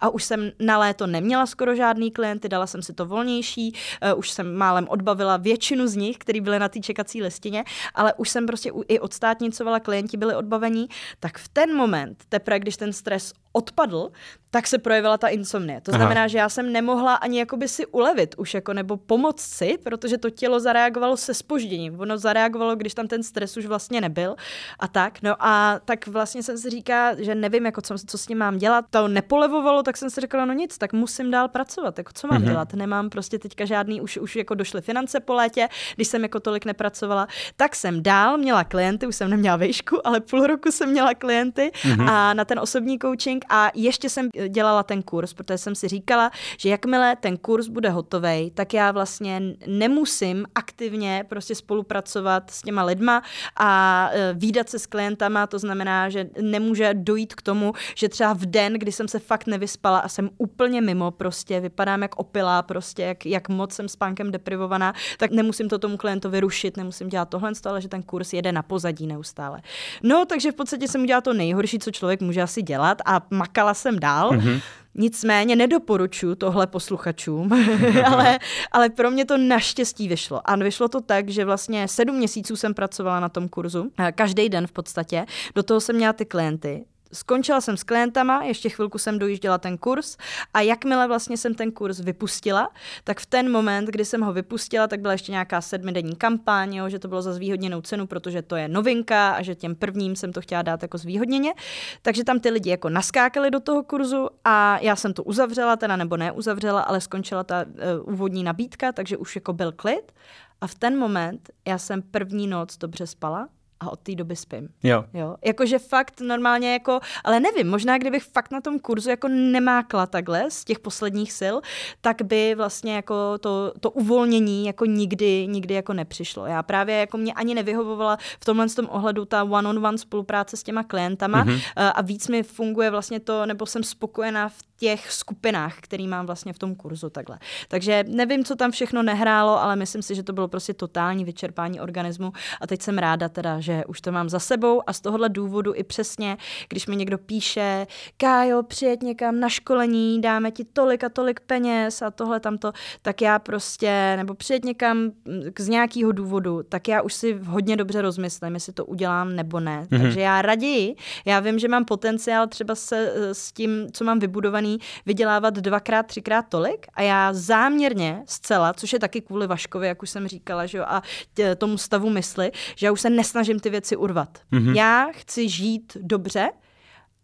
a už jsem na léto neměla skoro žádný klienty, dala jsem si to volnější, uh, už jsem málem odbavila většinu z nich, kteří byli na té čekací listině, ale už jsem prostě i odstátnicovala, klienti byli odbavení, tak v ten moment, teprve když ten stres odpadl, tak se projevila ta insomnie. To znamená, Aha. že já jsem nemohla ani jakoby si ulevit už jako nebo pomoct si, protože to tělo zareagovalo se spožděním. Ono zareagovalo, když tam ten stres už vlastně nebyl a tak. No a tak vlastně jsem si říká, že nevím, jako co, co s tím mám dělat. To nepolevovalo, tak jsem si řekla, no nic, tak musím dál pracovat. Jako co mám mm-hmm. dělat? Nemám prostě teďka žádný, už, už jako došly finance po létě, když jsem jako tolik nepracovala. Tak jsem dál měla klienty, už jsem neměla vejšku, ale půl roku jsem měla klienty mm-hmm. a na ten osobní coaching a ještě jsem dělala ten kurz, protože jsem si říkala, že jakmile ten kurz bude hotový, tak já vlastně nemusím aktivně prostě spolupracovat s těma lidma a e, výdat se s klientama, to znamená, že nemůže dojít k tomu, že třeba v den, kdy jsem se fakt nevyspala a jsem úplně mimo, prostě vypadám jak opilá, prostě jak, jak moc jsem spánkem deprivovaná, tak nemusím to tomu klientovi rušit, nemusím dělat tohle, ale že ten kurz jede na pozadí neustále. No, takže v podstatě jsem udělala to nejhorší, co člověk může asi dělat a makala jsem dál. Mm-hmm. Nicméně nedoporučuji tohle posluchačům, ale, ale pro mě to naštěstí vyšlo. A vyšlo to tak, že vlastně sedm měsíců jsem pracovala na tom kurzu, každý den v podstatě. Do toho jsem měla ty klienty skončila jsem s klientama, ještě chvilku jsem dojížděla ten kurz a jakmile vlastně jsem ten kurz vypustila, tak v ten moment, kdy jsem ho vypustila, tak byla ještě nějaká sedmidenní kampaň, jo, že to bylo za zvýhodněnou cenu, protože to je novinka a že těm prvním jsem to chtěla dát jako zvýhodněně. Takže tam ty lidi jako naskákali do toho kurzu a já jsem to uzavřela, teda nebo neuzavřela, ale skončila ta uh, úvodní nabídka, takže už jako byl klid. A v ten moment já jsem první noc dobře spala, a od té doby spím. Jo. jo. Jakože fakt normálně jako, ale nevím, možná kdybych fakt na tom kurzu jako nemákla takhle z těch posledních sil, tak by vlastně jako to, to uvolnění jako nikdy, nikdy jako nepřišlo. Já právě jako mě ani nevyhovovala v tomhle tom ohledu ta one-on-one spolupráce s těma klientama mm-hmm. a víc mi funguje vlastně to, nebo jsem spokojená v těch skupinách, který mám vlastně v tom kurzu takhle. Takže nevím, co tam všechno nehrálo, ale myslím si, že to bylo prostě totální vyčerpání organismu a teď jsem ráda teda, že už to mám za sebou a z tohohle důvodu i přesně, když mi někdo píše, Kájo, přijet někam na školení, dáme ti tolik a tolik peněz a tohle tamto, tak já prostě, nebo přijet někam z nějakého důvodu, tak já už si hodně dobře rozmyslím, jestli to udělám nebo ne. Mm-hmm. Takže já raději, já vím, že mám potenciál třeba se s tím, co mám vybudovaný, vydělávat dvakrát, třikrát tolik a já záměrně zcela, což je taky kvůli Vaškovi, jak už jsem říkala, že jo, a tě, tomu stavu mysli, že já už se nesnažím ty věci urvat. Mm-hmm. Já chci žít dobře,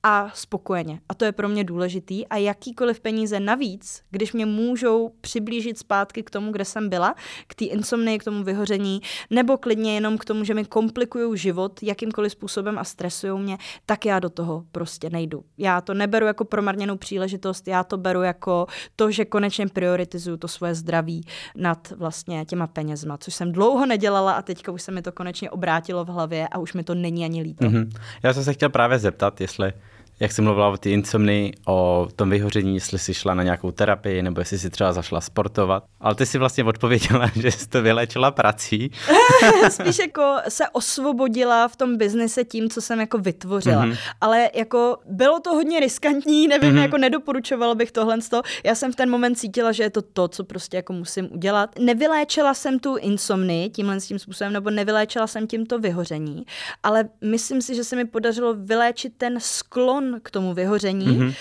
a spokojeně. A to je pro mě důležitý. A jakýkoliv peníze navíc, když mě můžou přiblížit zpátky k tomu, kde jsem byla, k té insomnii, k tomu vyhoření, nebo klidně jenom k tomu, že mi komplikují život jakýmkoliv způsobem a stresují mě, tak já do toho prostě nejdu. Já to neberu jako promarněnou příležitost, já to beru jako to, že konečně prioritizuju to svoje zdraví nad vlastně těma penězma, což jsem dlouho nedělala a teďka už se mi to konečně obrátilo v hlavě a už mi to není ani líto. Mm-hmm. Já jsem se chtěl právě zeptat, jestli jak jsi mluvila o ty insomnii, o tom vyhoření, jestli jsi šla na nějakou terapii, nebo jestli si třeba zašla sportovat. Ale ty si vlastně odpověděla, že jsi to vylečila prací. Spíš jako se osvobodila v tom biznise tím, co jsem jako vytvořila. Mm-hmm. Ale jako bylo to hodně riskantní, nevím, mm-hmm. jako nedoporučovala bych tohle. Já jsem v ten moment cítila, že je to to, co prostě jako musím udělat. Nevyléčila jsem tu insomnii tímhle tím způsobem, nebo nevyléčila jsem tímto vyhoření, ale myslím si, že se mi podařilo vyléčit ten sklon k tomu vyhoření, mm-hmm. uh,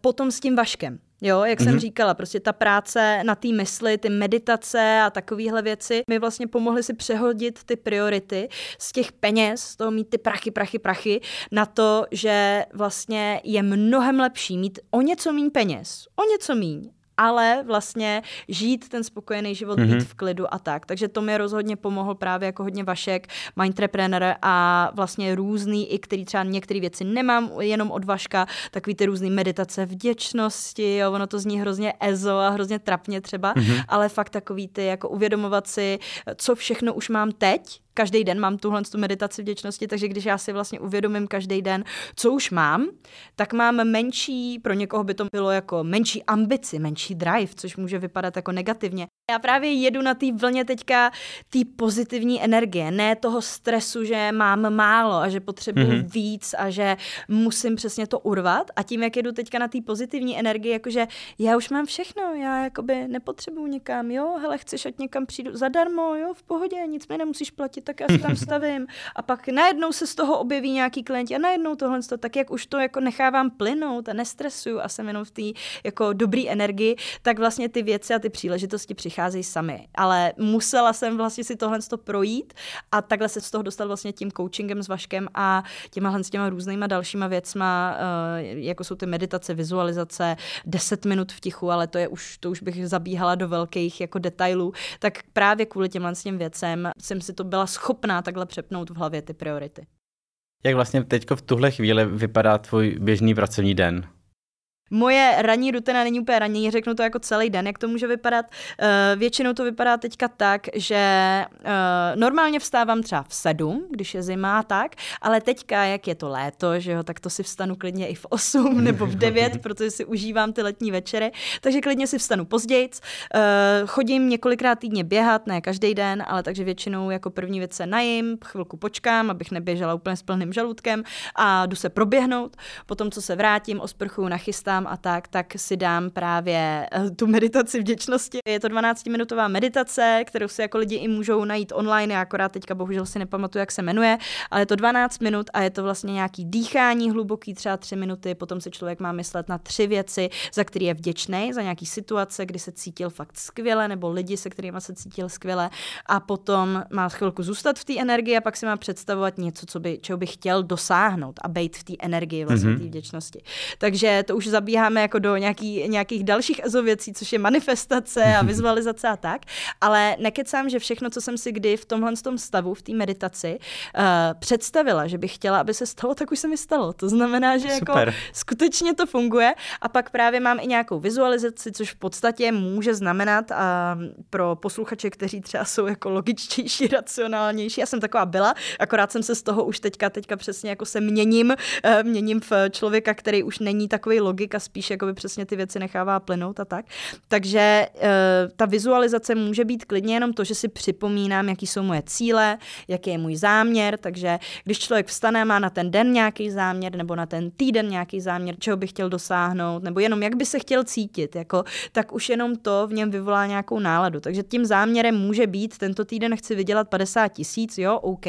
potom s tím vaškem. Jo, jak mm-hmm. jsem mhm. říkala, prostě ta práce na té mysli, ty meditace a takovéhle věci mi vlastně pomohly si přehodit ty priority z těch peněz, z toho mít ty prachy, prachy, prachy, na to, že vlastně je mnohem lepší mít o něco méně peněz, o něco méně, ale vlastně žít ten spokojený život, mm-hmm. být v klidu a tak. Takže to mi rozhodně pomohl právě jako hodně Vašek, mindtrepreneur a vlastně různý, i který třeba některé věci nemám jenom od Vaška, takový ty různý meditace vděčnosti, jo, ono to zní hrozně ezo a hrozně trapně třeba, mm-hmm. ale fakt takový ty jako uvědomovat si, co všechno už mám teď, každý den mám tuhle tu meditaci vděčnosti, takže když já si vlastně uvědomím každý den, co už mám, tak mám menší, pro někoho by to bylo jako menší ambici, menší drive, což může vypadat jako negativně. Já právě jedu na té vlně teďka té pozitivní energie, ne toho stresu, že mám málo a že potřebuji mm-hmm. víc a že musím přesně to urvat. A tím, jak jedu teďka na té pozitivní energii, jakože já už mám všechno, já jakoby nepotřebuji někam, jo, hele, chceš, ať někam přijdu zadarmo, jo, v pohodě, nic mi nemusíš platit, tak já se tam stavím. A pak najednou se z toho objeví nějaký klienti a najednou tohle, tak jak už to jako nechávám plynout a nestresuju a jsem jenom v té jako dobrý energii, tak vlastně ty věci a ty příležitosti přicházejí sami. Ale musela jsem vlastně si tohle projít a takhle se z toho dostat vlastně tím coachingem s Vaškem a těma s těma různýma dalšíma věcma, eh, jako jsou ty meditace, vizualizace, 10 minut v tichu, ale to je už, to už bych zabíhala do velkých jako detailů, tak právě kvůli těmhle s těm věcem jsem si to byla schopná takhle přepnout v hlavě ty priority. Jak vlastně teď v tuhle chvíli vypadá tvůj běžný pracovní den? Moje ranní rutina není úplně ranní, řeknu to jako celý den, jak to může vypadat. Uh, většinou to vypadá teďka tak, že uh, normálně vstávám třeba v sedm, když je zima tak, ale teďka, jak je to léto, že jo, tak to si vstanu klidně i v osm nebo v devět, protože si užívám ty letní večery, takže klidně si vstanu později. Uh, chodím několikrát týdně běhat, ne každý den, ale takže většinou jako první věc se najím, chvilku počkám, abych neběžela úplně s plným žaludkem a jdu se proběhnout. Potom, co se vrátím, osprchuju, nachystám dělám a tak, tak si dám právě eh, tu meditaci vděčnosti. Je to 12-minutová meditace, kterou si jako lidi i můžou najít online, já akorát teďka bohužel si nepamatuju, jak se jmenuje, ale je to 12 minut a je to vlastně nějaký dýchání hluboký, třeba 3 minuty, potom si člověk má myslet na tři věci, za které je vděčný, za nějaký situace, kdy se cítil fakt skvěle, nebo lidi, se kterými se cítil skvěle a potom má chvilku zůstat v té energii a pak si má představovat něco, co by, čeho by chtěl dosáhnout a být v té energii vlastně mm-hmm. té vděčnosti. Takže to už zabíháme jako do nějaký, nějakých dalších EZO věcí, což je manifestace a vizualizace a tak, ale nekecám, že všechno, co jsem si kdy v tomhle tom stavu, v té meditaci uh, představila, že bych chtěla, aby se stalo, tak už se mi stalo. To znamená, že jako Super. jako skutečně to funguje a pak právě mám i nějakou vizualizaci, což v podstatě může znamenat uh, pro posluchače, kteří třeba jsou jako logičtější, racionálnější. Já jsem taková byla, akorát jsem se z toho už teďka, teďka přesně jako se měním, uh, měním v člověka, který už není takový logik a spíš jakoby přesně ty věci nechává plynout a tak. Takže uh, ta vizualizace může být klidně jenom to, že si připomínám, jaký jsou moje cíle, jaký je můj záměr, takže když člověk vstane, má na ten den nějaký záměr nebo na ten týden nějaký záměr, čeho by chtěl dosáhnout, nebo jenom jak by se chtěl cítit, jako, tak už jenom to v něm vyvolá nějakou náladu. Takže tím záměrem může být, tento týden chci vydělat 50 tisíc, jo, OK,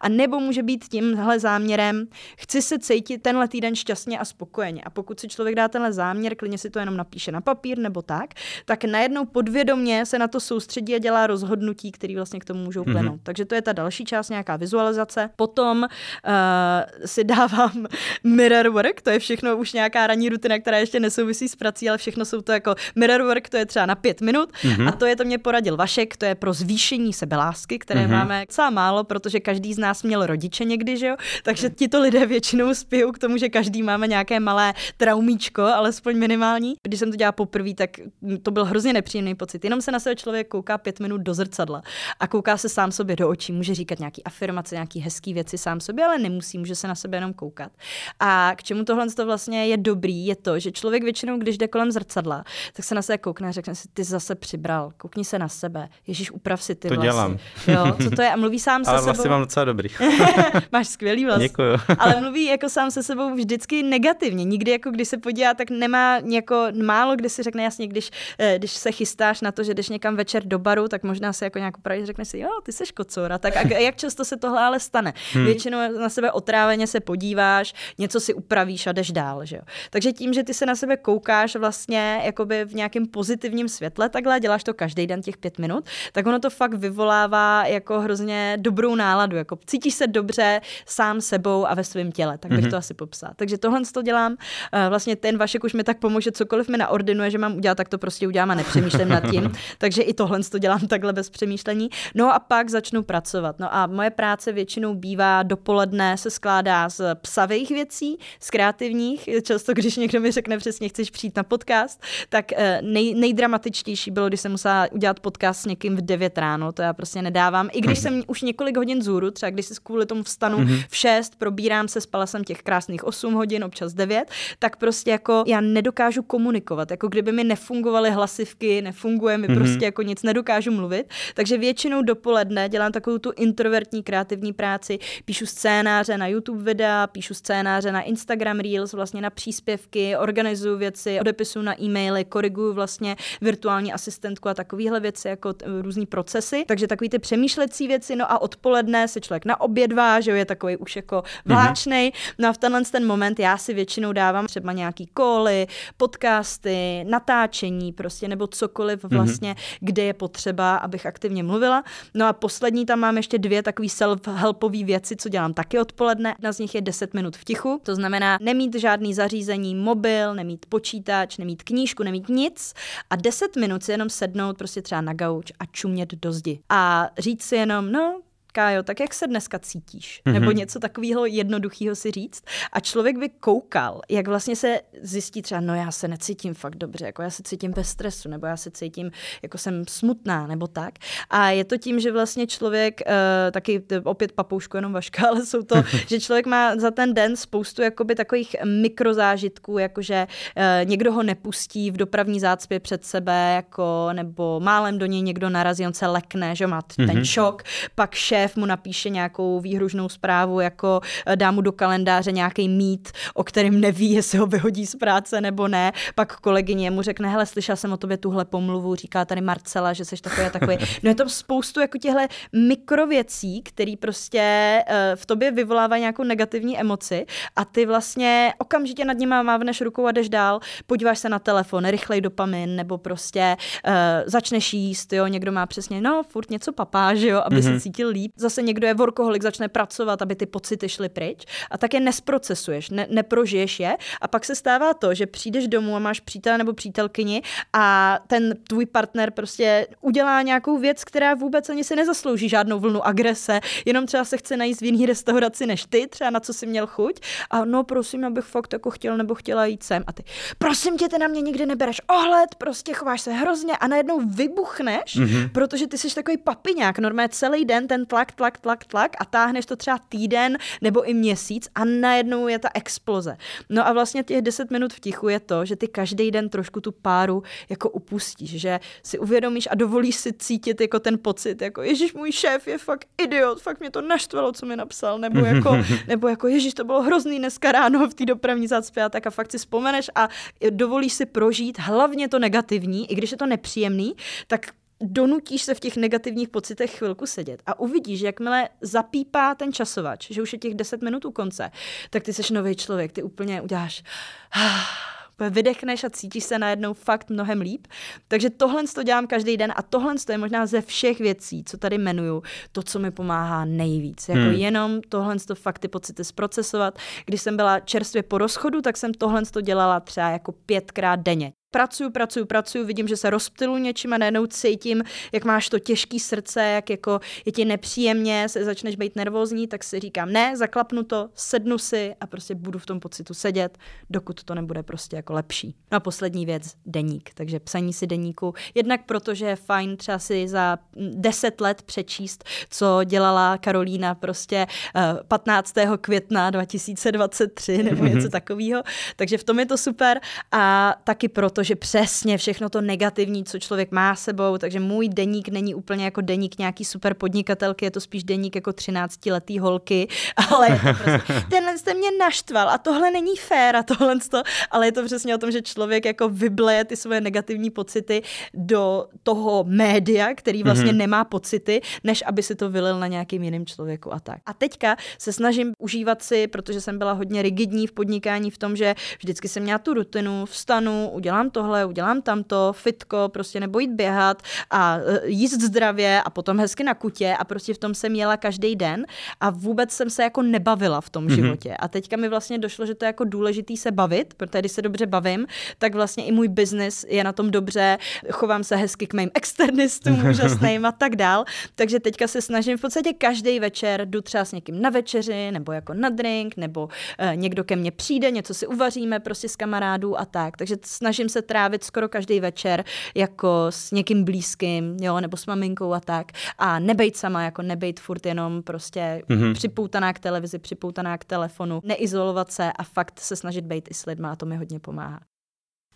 a nebo může být tímhle záměrem, chci se cítit tenhle týden šťastně a spokojeně. A pokud si člověk dá udělá tenhle záměr, klidně si to jenom napíše na papír nebo tak, tak najednou podvědomě se na to soustředí a dělá rozhodnutí, které vlastně k tomu můžou mhm. plynout. Mm-hmm. Takže to je ta další část, nějaká vizualizace. Potom uh, si dávám mirror work, to je všechno už nějaká ranní rutina, která ještě nesouvisí s prací, ale všechno jsou to jako mirror work, to je třeba na pět minut mm-hmm. a to je to mě poradil Vašek, to je pro zvýšení sebelásky, které mm-hmm. máme docela málo, protože každý z nás měl rodiče někdy, že jo? Takže tito lidé většinou spějí k tomu, že každý máme nějaké malé traumíčko, alespoň minimální. Když jsem to dělala poprvé, tak to byl hrozně nepříjemný pocit. Jenom se na sebe člověk kouká pět minut do zrcadla a kouká se sám sobě do očí, může říkat nějaký afirmace, nějaký hezký věci sám sobě, ale nemusí, může se na sebe jenom koukat. A k čemu tohle to vlastně je dobrý, je to, že člověk většinou, když jde kolem zrcadla, tak se na sebe koukne a řekne si, ty zase přibral, koukni se na sebe, Ježíš, uprav si ty to vlasy. dělám. Jo, co to je? A mluví sám se ale sebou. Ale mám docela dobrý. Máš skvělý vlas. Děkuju. ale mluví jako sám se sebou vždycky negativně. Nikdy jako když se podívá, tak nemá jako málo, kdy si řekne jasně, když, eh, když se chystáš na to, že jdeš někam večer do baru, tak možná se jako nějak upravíš, řekne si, jo, ty jsi kocora. Tak a jak často se tohle ale stane? Hmm. Většinou na sebe otráveně se podíváš, něco si upravíš a jdeš dál. Že jo? Takže tím, že ty se na sebe koukáš vlastně jakoby v nějakém pozitivním světle, takhle děláš to každý den těch pět minut, tak ono to fakt vyvolává jako hrozně dobrou náladu. Jako cítíš se dobře sám sebou a ve svém těle, tak bych mm-hmm. to asi popsal. Takže tohle to dělám. Eh, vlastně ten Vašek už mi tak pomůže, cokoliv mi naordinuje, že mám udělat, tak to prostě udělám a nepřemýšlím nad tím. Takže i tohle to dělám takhle bez přemýšlení. No a pak začnu pracovat. No a moje práce většinou bývá dopoledne, se skládá z psavých věcí, z kreativních. Často, když někdo mi řekne přesně, chceš přijít na podcast, tak eh, nej, nejdramatičtější bylo, když jsem musela udělat podcast s někým v 9 ráno. To já prostě nedávám. I když jsem už několik hodin zůru, třeba když si kvůli tomu vstanu mm-hmm. v 6, probírám se, spala jsem těch krásných 8 hodin, občas 9, tak prostě jako já nedokážu komunikovat. Jako kdyby mi nefungovaly hlasivky, nefunguje mi mm-hmm. prostě jako nic, nedokážu mluvit. Takže většinou dopoledne dělám takovou tu introvertní kreativní práci, píšu scénáře na YouTube videa, píšu scénáře na Instagram Reels, vlastně na příspěvky, organizuju věci, odepisuju na e-maily, koriguju vlastně virtuální asistentku a takovéhle věci, jako t- různý procesy. Takže takový ty přemýšlecí věci, no a odpoledne se člověk na oběd že je takový už jako vláčnej. Mm-hmm. No a v tenhle ten moment já si většinou dávám třeba nějaký koly, podcasty, natáčení prostě, nebo cokoliv mhm. vlastně, mm-hmm. kde je potřeba, abych aktivně mluvila. No a poslední tam mám ještě dvě takové self-helpové věci, co dělám taky odpoledne. Jedna z nich je 10 minut v tichu, to znamená nemít žádný zařízení, mobil, nemít počítač, nemít knížku, nemít nic a 10 minut si jenom sednout prostě třeba na gauč a čumět do zdi. A říct si jenom, no, Kájo, tak jak se dneska cítíš? Mm-hmm. Nebo něco takového jednoduchého si říct. A člověk by koukal, jak vlastně se zjistí třeba, no já se necítím fakt dobře, jako já se cítím bez stresu, nebo já se cítím, jako jsem smutná, nebo tak. A je to tím, že vlastně člověk, uh, taky opět papoušku, jenom vaška, ale jsou to, že člověk má za ten den spoustu jakoby takových mikrozážitků, jakože uh, někdo ho nepustí v dopravní zácpě před sebe, jako, nebo málem do něj někdo narazí, on se lekne, že má ten mm-hmm. šok, pak šéf šéf mu napíše nějakou výhružnou zprávu, jako eh, dá mu do kalendáře nějaký mít, o kterém neví, jestli ho vyhodí z práce nebo ne. Pak kolegyně mu řekne, hele, slyšela jsem o tobě tuhle pomluvu, říká tady Marcela, že jsi takový a takový. No je to spoustu jako těchto mikrověcí, které prostě uh, v tobě vyvolávají nějakou negativní emoci a ty vlastně okamžitě nad nimi mávneš rukou a jdeš dál, podíváš se na telefon, rychlej dopamin, nebo prostě uh, začneš jíst, jo, někdo má přesně, no, furt něco papá, že jo, aby mm-hmm. se mhm. cítil líp zase někdo je workoholik, začne pracovat, aby ty pocity šly pryč a tak je nesprocesuješ, ne, neprožiješ je. A pak se stává to, že přijdeš domů a máš přítele nebo přítelkyni a ten tvůj partner prostě udělá nějakou věc, která vůbec ani si nezaslouží žádnou vlnu agrese, jenom třeba se chce najít v jiný restauraci než ty, třeba na co si měl chuť. A no prosím, abych fakt jako chtěl nebo chtěla jít sem. A ty, prosím tě, ty na mě nikdy nebereš ohled, prostě chováš se hrozně a najednou vybuchneš, mm-hmm. protože ty jsi takový papiňák, normálně celý den ten tlak tlak, tlak, tlak a táhneš to třeba týden nebo i měsíc a najednou je ta exploze. No a vlastně těch 10 minut v tichu je to, že ty každý den trošku tu páru jako upustíš, že si uvědomíš a dovolíš si cítit jako ten pocit, jako ježíš, můj šéf je fakt idiot, fakt mě to naštvalo, co mi napsal, nebo jako, nebo jako ježíš, to bylo hrozný dneska ráno v té dopravní zácpě a tak a fakt si vzpomeneš a dovolíš si prožít hlavně to negativní, i když je to nepříjemný, tak donutíš se v těch negativních pocitech chvilku sedět a uvidíš, že jakmile zapípá ten časovač, že už je těch 10 minut u konce, tak ty seš nový člověk, ty úplně uděláš vydechneš a cítíš se najednou fakt mnohem líp. Takže tohle to dělám každý den a tohle je možná ze všech věcí, co tady jmenuju, to, co mi pomáhá nejvíc. Jako hmm. jenom tohle to fakt ty pocity zprocesovat. Když jsem byla čerstvě po rozchodu, tak jsem tohle to dělala třeba jako pětkrát denně pracuju, pracuju, pracuju, vidím, že se rozptilu něčím a najednou cítím, jak máš to těžký srdce, jak jako je ti nepříjemně, se začneš být nervózní, tak si říkám, ne, zaklapnu to, sednu si a prostě budu v tom pocitu sedět, dokud to nebude prostě jako lepší. No a poslední věc, deník. Takže psaní si deníku, jednak protože je fajn třeba si za deset let přečíst, co dělala Karolína prostě 15. Eh, května 2023 nebo něco takového. Takže v tom je to super a taky proto, že přesně všechno to negativní, co člověk má sebou, takže můj deník není úplně jako deník nějaký super podnikatelky, je to spíš deník jako 13 letý holky, ale prostě, tenhle jste mě naštval a tohle není fér a tohle to, ale je to přesně o tom, že člověk jako vybleje ty svoje negativní pocity do toho média, který vlastně mm-hmm. nemá pocity, než aby si to vylil na nějakým jiným člověku a tak. A teďka se snažím užívat si, protože jsem byla hodně rigidní v podnikání v tom, že vždycky jsem měla tu rutinu, vstanu, udělám tohle, udělám tamto, fitko, prostě nebo jít běhat a e, jíst zdravě a potom hezky na kutě a prostě v tom jsem jela každý den a vůbec jsem se jako nebavila v tom mm-hmm. životě. A teďka mi vlastně došlo, že to je jako důležitý se bavit, protože když se dobře bavím, tak vlastně i můj biznis je na tom dobře, chovám se hezky k mým externistům úžasným a tak dál. Takže teďka se snažím v podstatě každý večer jdu třeba s někým na večeři nebo jako na drink, nebo e, někdo ke mně přijde, něco si uvaříme prostě s kamarádů a tak. Takže snažím se trávit skoro každý večer jako s někým blízkým, jo, nebo s maminkou a tak. A nebejt sama, jako nebejt furt jenom prostě mm-hmm. připoutaná k televizi, připoutaná k telefonu, neizolovat se a fakt se snažit být i s lidma a to mi hodně pomáhá.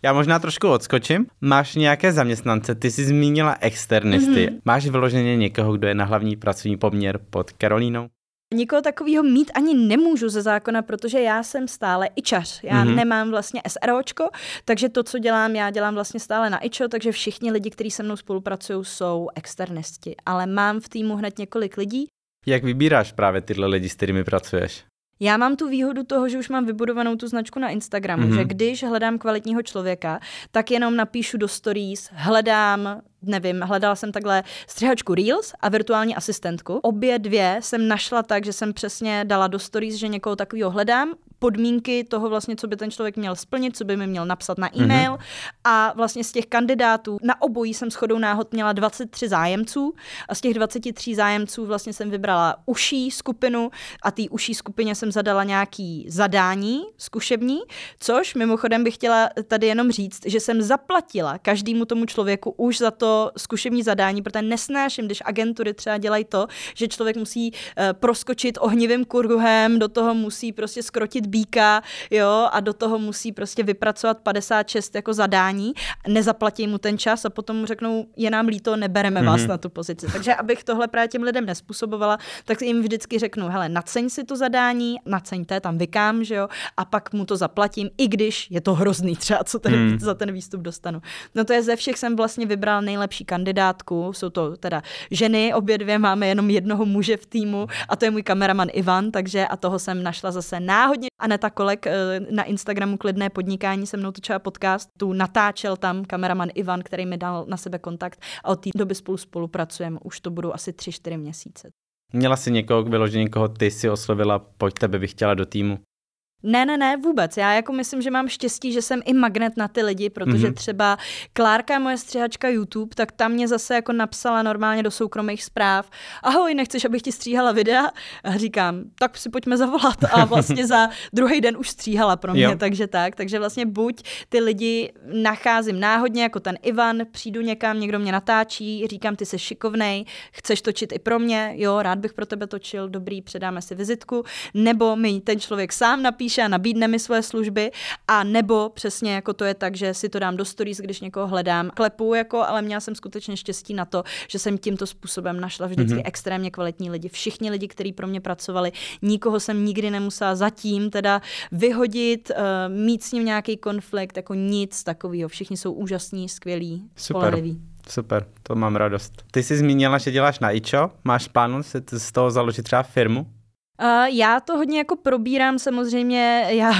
Já možná trošku odskočím. Máš nějaké zaměstnance, ty jsi zmínila externisty. Mm-hmm. Máš vyloženě někoho, kdo je na hlavní pracovní poměr pod Karolínou? Nikoho takového mít ani nemůžu ze zákona, protože já jsem stále ičař. Já mm-hmm. nemám vlastně SROčko, takže to, co dělám, já dělám vlastně stále na ičo, takže všichni lidi, kteří se mnou spolupracují, jsou externisti. Ale mám v týmu hned několik lidí. Jak vybíráš právě tyhle lidi, s kterými pracuješ? Já mám tu výhodu toho, že už mám vybudovanou tu značku na Instagramu, mm-hmm. že když hledám kvalitního člověka, tak jenom napíšu do stories, hledám nevím, hledala jsem takhle střihačku Reels a virtuální asistentku. Obě dvě jsem našla tak, že jsem přesně dala do stories, že někoho takového hledám, podmínky toho vlastně, co by ten člověk měl splnit, co by mi měl napsat na mhm. e-mail. Mm-hmm. A vlastně z těch kandidátů na obojí jsem shodou náhod měla 23 zájemců a z těch 23 zájemců vlastně jsem vybrala uší skupinu a té uší skupině jsem zadala nějaký zadání zkušební, což mimochodem bych chtěla tady jenom říct, že jsem zaplatila každému tomu člověku už za to zkušební zadání, protože nesnáším, když agentury třeba dělají to, že člověk musí uh, proskočit ohnivým kruhem, do toho musí prostě skrotit býka, jo, a do toho musí prostě vypracovat 56 jako zadání, nezaplatí mu ten čas a potom mu řeknou, je nám líto, nebereme mm-hmm. vás na tu pozici. Takže abych tohle právě těm lidem nespůsobovala, tak jim vždycky řeknu, hele, naceň si to zadání, naceňte, tam vykám, že jo, a pak mu to zaplatím, i když je to hrozný třeba, co ten, mm. za ten výstup dostanu. No to je ze všech jsem vlastně vybral nejlepší kandidátku, jsou to teda ženy, obě dvě máme jenom jednoho muže v týmu a to je můj kameraman Ivan, takže a toho jsem našla zase náhodně Aneta Kolek eh, na Instagramu Klidné podnikání se mnou točila podcast, tu natáčel tam kameraman Ivan, který mi dal na sebe kontakt a od té doby spolu spolupracujeme. Už to budou asi 3-4 měsíce. Měla jsi někoho, vyloženě koho ty si oslovila, pojď tebe bych chtěla do týmu? Ne, ne, ne, vůbec. Já jako myslím, že mám štěstí, že jsem i magnet na ty lidi, protože mm-hmm. třeba Klárka, moje střihačka YouTube, tak tam mě zase jako napsala normálně do soukromých zpráv. Ahoj, nechceš, abych ti stříhala videa? A říkám, tak si pojďme zavolat. A vlastně za druhý den už stříhala pro mě, jo. takže tak. Takže vlastně buď ty lidi nacházím náhodně, jako ten Ivan, přijdu někam, někdo mě natáčí, říkám, ty jsi šikovnej, chceš točit i pro mě, jo, rád bych pro tebe točil, dobrý, předáme si vizitku, nebo mi ten člověk sám napíše, napíše a nabídne mi své služby, a nebo přesně jako to je tak, že si to dám do stories, když někoho hledám, klepu, jako, ale měla jsem skutečně štěstí na to, že jsem tímto způsobem našla vždycky mm-hmm. extrémně kvalitní lidi. Všichni lidi, kteří pro mě pracovali, nikoho jsem nikdy nemusela zatím teda vyhodit, uh, mít s ním nějaký konflikt, jako nic takového. Všichni jsou úžasní, skvělí, spolehliví. Super, to mám radost. Ty jsi zmínila, že děláš na ičo, máš plánu se z toho založit třeba firmu? Uh, já to hodně jako probírám samozřejmě, já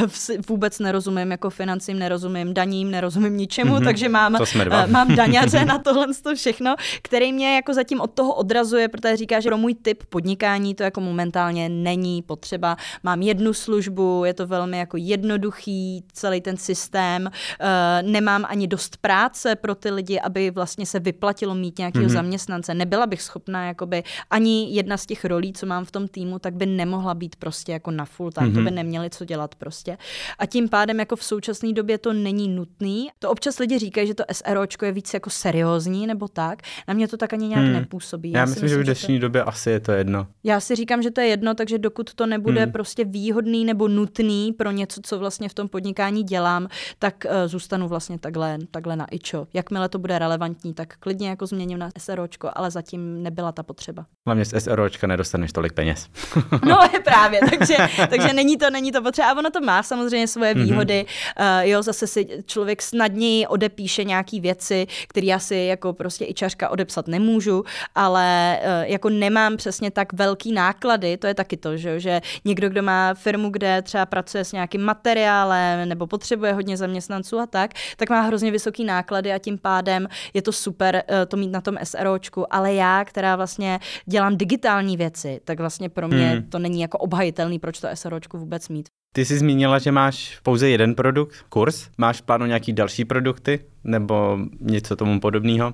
vůbec nerozumím jako financím, nerozumím daním, nerozumím ničemu, mm-hmm. takže mám, uh, mám daňaře na tohle to všechno, který mě jako zatím od toho odrazuje, protože říká, že pro můj typ podnikání to jako momentálně není potřeba. Mám jednu službu, je to velmi jako jednoduchý, celý ten systém, uh, nemám ani dost práce pro ty lidi, aby vlastně se vyplatilo mít nějakého mm-hmm. zaměstnance. Nebyla bych schopná jakoby ani jedna z těch rolí, co mám v tom týmu, tak by nemohla nemohla být prostě jako na full time, mm-hmm. to by mhm. neměli co dělat prostě. A tím pádem jako v současné době to není nutný. To občas lidi říkají, že to SROčko je víc jako seriózní nebo tak. Na mě to tak ani nějak hmm. nepůsobí. Já, Já myslím, myslím, že v dnešní to... době asi je to jedno. Já si říkám, že to je jedno, takže dokud to nebude hmm. prostě výhodný nebo nutný pro něco, co vlastně v tom podnikání dělám, tak uh, zůstanu vlastně takhle, takhle na ičo. Jakmile to bude relevantní, tak klidně jako změním na SROčko, ale zatím nebyla ta potřeba. Hlavně z SROčka nedostaneš tolik peněz. no právě, takže, takže není to, není to potřeba. A ono to má samozřejmě svoje mhm. výhody. Mm-hmm. Uh, jo, zase si člověk snadněji odepíše nějaký věci, které já si jako prostě i čařka odepsat nemůžu, ale uh, jako nemám přesně tak velký náklady, to je taky to, že, že někdo, kdo má firmu, kde třeba pracuje s nějakým materiálem nebo potřebuje hodně zaměstnanců a tak, tak má hrozně vysoký náklady a tím pádem je to super uh, to mít na tom SROčku, ale já, která vlastně dělám digitální věci, tak vlastně pro mě hmm. to není jako obhajitelný, proč to SROčku vůbec mít. Ty jsi zmínila, že máš pouze jeden produkt, kurz. Máš plánu nějaký další produkty nebo něco tomu podobného?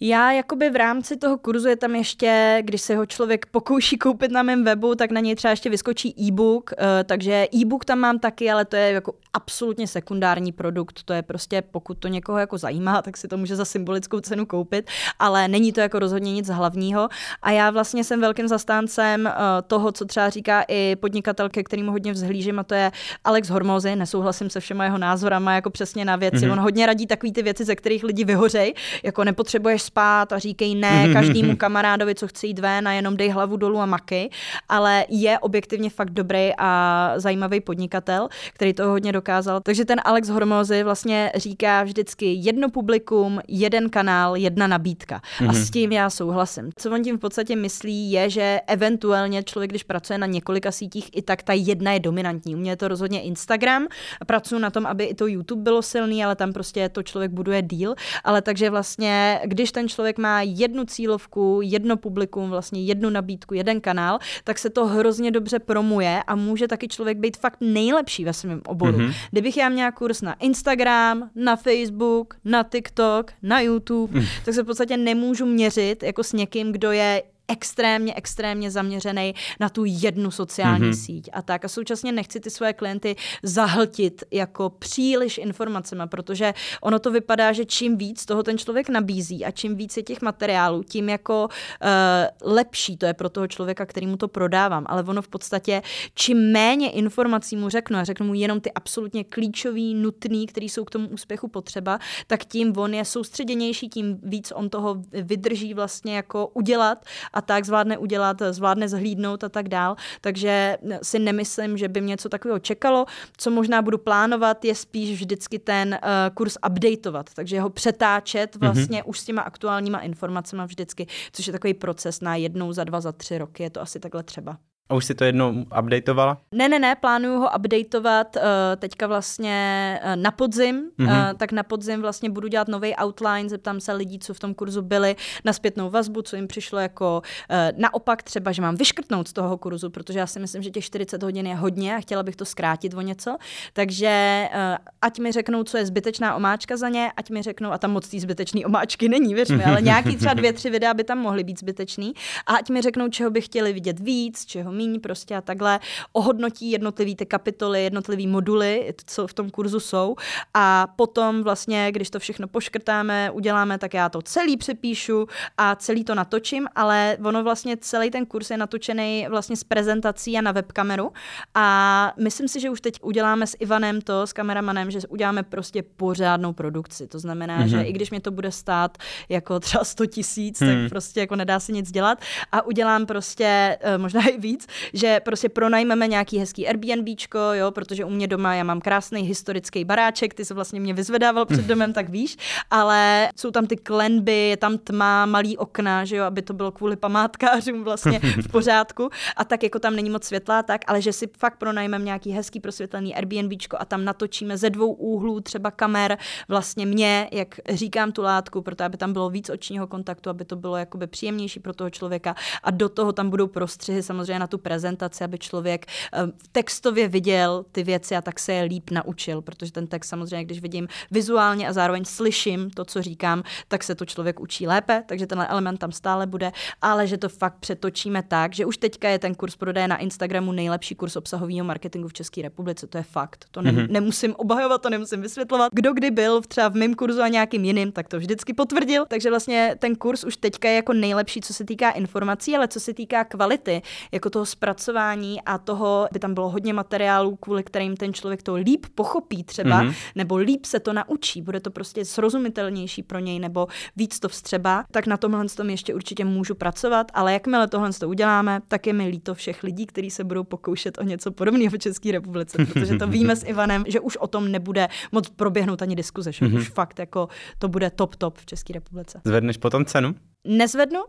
Já jakoby v rámci toho kurzu je tam ještě, když se ho člověk pokouší koupit na mém webu, tak na něj třeba ještě vyskočí e-book, uh, takže e-book tam mám taky, ale to je jako absolutně sekundární produkt, to je prostě, pokud to někoho jako zajímá, tak si to může za symbolickou cenu koupit, ale není to jako rozhodně nic hlavního. A já vlastně jsem velkým zastáncem uh, toho, co třeba říká i podnikatel, ke kterému hodně vzhlížím a to je Alex Hormozy, nesouhlasím se všema jeho názorama jako přesně na věci, mm-hmm. on hodně radí takové ty věci, ze kterých lidi vyhořej, jako nepotřebuješ spát a říkej ne každému kamarádovi, co chce jít ven a jenom dej hlavu dolů a maky, ale je objektivně fakt dobrý a zajímavý podnikatel, který to hodně dokázal. Takže ten Alex Hormozy vlastně říká vždycky jedno publikum, jeden kanál, jedna nabídka. A s tím já souhlasím. Co on tím v podstatě myslí, je, že eventuálně člověk, když pracuje na několika sítích, i tak ta jedna je dominantní. U mě je to rozhodně Instagram. Pracuji na tom, aby i to YouTube bylo silný, ale tam prostě to člověk buduje díl. Ale takže vlastně, když ten člověk má jednu cílovku, jedno publikum, vlastně jednu nabídku, jeden kanál, tak se to hrozně dobře promuje a může taky člověk být fakt nejlepší ve svém oboru. Mm-hmm. Kdybych já měla kurz na Instagram, na Facebook, na TikTok, na YouTube, mm. tak se v podstatě nemůžu měřit jako s někým, kdo je extrémně, extrémně zaměřený na tu jednu sociální mm-hmm. síť a tak. A současně nechci ty své klienty zahltit jako příliš informacemi, protože ono to vypadá, že čím víc toho ten člověk nabízí a čím víc je těch materiálů, tím jako uh, lepší to je pro toho člověka, kterýmu to prodávám. Ale ono v podstatě, čím méně informací mu řeknu a řeknu mu jenom ty absolutně klíčový, nutný, který jsou k tomu úspěchu potřeba, tak tím on je soustředěnější, tím víc on toho vydrží vlastně jako udělat a tak zvládne udělat, zvládne zhlídnout a tak dál. Takže si nemyslím, že by mě něco takového čekalo. Co možná budu plánovat, je spíš vždycky ten uh, kurz updateovat, takže ho přetáčet mhm. vlastně mm-hmm. už s těma aktuálníma informacemi vždycky, což je takový proces na jednou za dva, za tři roky, je to asi takhle třeba. A už si to jednou updateovala? Ne, ne, ne, plánuju ho updateovat uh, teďka vlastně uh, na podzim, mm-hmm. uh, tak na podzim vlastně budu dělat nový outline, zeptám se lidí, co v tom kurzu byli, na zpětnou vazbu, co jim přišlo jako uh, naopak třeba, že mám vyškrtnout z toho kurzu, protože já si myslím, že těch 40 hodin je hodně a chtěla bych to zkrátit o něco, takže uh, ať mi řeknou, co je zbytečná omáčka za ně, ať mi řeknou, a tam moc té zbytečné omáčky není, věř mi, ale nějaký třeba dvě, tři videa by tam mohly být zbytečný, a ať mi řeknou, čeho by chtěli vidět víc, čeho míň prostě a takhle ohodnotí jednotlivý ty kapitoly, jednotlivý moduly, co v tom kurzu jsou a potom vlastně, když to všechno poškrtáme, uděláme, tak já to celý přepíšu a celý to natočím, ale ono vlastně celý ten kurz je natočený vlastně s prezentací a na webkameru a myslím si, že už teď uděláme s Ivanem to, s kameramanem, že uděláme prostě pořádnou produkci. To znamená, mm-hmm. že mhm. i když mě to bude stát jako třeba 100 tisíc, hmm. tak prostě jako nedá se nic dělat a udělám prostě uh, možná i víc, říct, že prostě pronajmeme nějaký hezký Airbnbčko, jo, protože u mě doma já mám krásný historický baráček, ty se vlastně mě vyzvedával před domem, tak víš, ale jsou tam ty klenby, je tam tma, malý okna, že jo, aby to bylo kvůli památkářům vlastně v pořádku. A tak jako tam není moc světla, tak, ale že si fakt pronajmeme nějaký hezký prosvětlený Airbnbčko a tam natočíme ze dvou úhlů třeba kamer vlastně mě, jak říkám tu látku, proto aby tam bylo víc očního kontaktu, aby to bylo jakoby příjemnější pro toho člověka. A do toho tam budou prostřihy samozřejmě na tu prezentaci, aby člověk uh, textově viděl ty věci a tak se je líp naučil, protože ten text samozřejmě, když vidím vizuálně a zároveň slyším to, co říkám, tak se to člověk učí lépe, takže tenhle element tam stále bude, ale že to fakt přetočíme tak, že už teďka je ten kurz prodeje na Instagramu nejlepší kurz obsahového marketingu v České republice, to je fakt. To ne, mm-hmm. nemusím obhajovat, to nemusím vysvětlovat. Kdo kdy byl třeba v mém kurzu a nějakým jiným, tak to vždycky potvrdil. Takže vlastně ten kurz už teďka je jako nejlepší, co se týká informací, ale co se týká kvality, jako toho zpracování a toho, by tam bylo hodně materiálů, kvůli kterým ten člověk to líp pochopí třeba, mm-hmm. nebo líp se to naučí, bude to prostě srozumitelnější pro něj, nebo víc to vstřeba, tak na tomhle tom ještě určitě můžu pracovat, ale jakmile tohle to uděláme, tak je mi líto všech lidí, kteří se budou pokoušet o něco podobného v České republice, protože to víme s Ivanem, že už o tom nebude moc proběhnout ani diskuze, že mm-hmm. už fakt jako to bude top top v České republice. Zvedneš potom cenu? Nezvednu,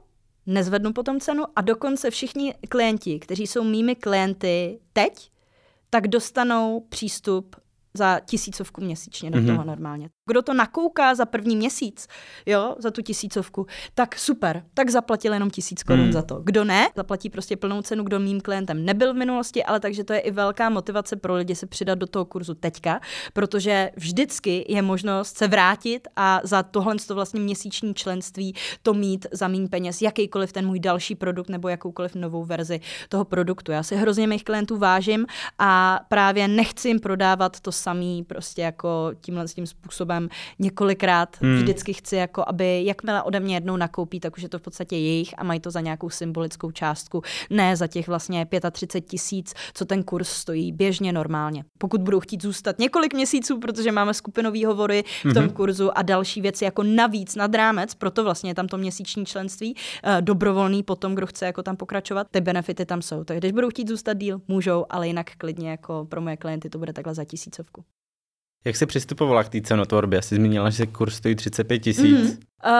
nezvednu potom cenu a dokonce všichni klienti, kteří jsou mými klienty teď, tak dostanou přístup za tisícovku měsíčně do mm-hmm. toho normálně. Kdo to nakouká za první měsíc, jo, za tu tisícovku, tak super, tak zaplatil jenom tisíc korun mm. za to. Kdo ne, zaplatí prostě plnou cenu, kdo mým klientem nebyl v minulosti, ale takže to je i velká motivace pro lidi se přidat do toho kurzu teďka, protože vždycky je možnost se vrátit a za tohle to vlastně měsíční členství to mít za méně peněz, jakýkoliv ten můj další produkt nebo jakoukoliv novou verzi toho produktu. Já si hrozně mých klientů vážím a právě nechci jim prodávat to samý prostě jako tímhle tím způsobem několikrát. Hmm. Vždycky chci, jako aby jakmile ode mě jednou nakoupí, tak už je to v podstatě jejich a mají to za nějakou symbolickou částku, ne za těch vlastně 35 tisíc, co ten kurz stojí běžně normálně. Pokud budou chtít zůstat několik měsíců, protože máme skupinové hovory v tom hmm. kurzu a další věci jako navíc nad rámec, proto vlastně je tam to měsíční členství, uh, dobrovolný potom, kdo chce jako tam pokračovat, ty benefity tam jsou. Takže když budou chtít zůstat díl, můžou, ale jinak klidně jako pro moje klienty to bude takhle za tisícovku. Jak jsi přistupovala k té cenotvorbě? Jsi zmínila, že kurz stojí 35 tisíc. Mm-hmm. Uh,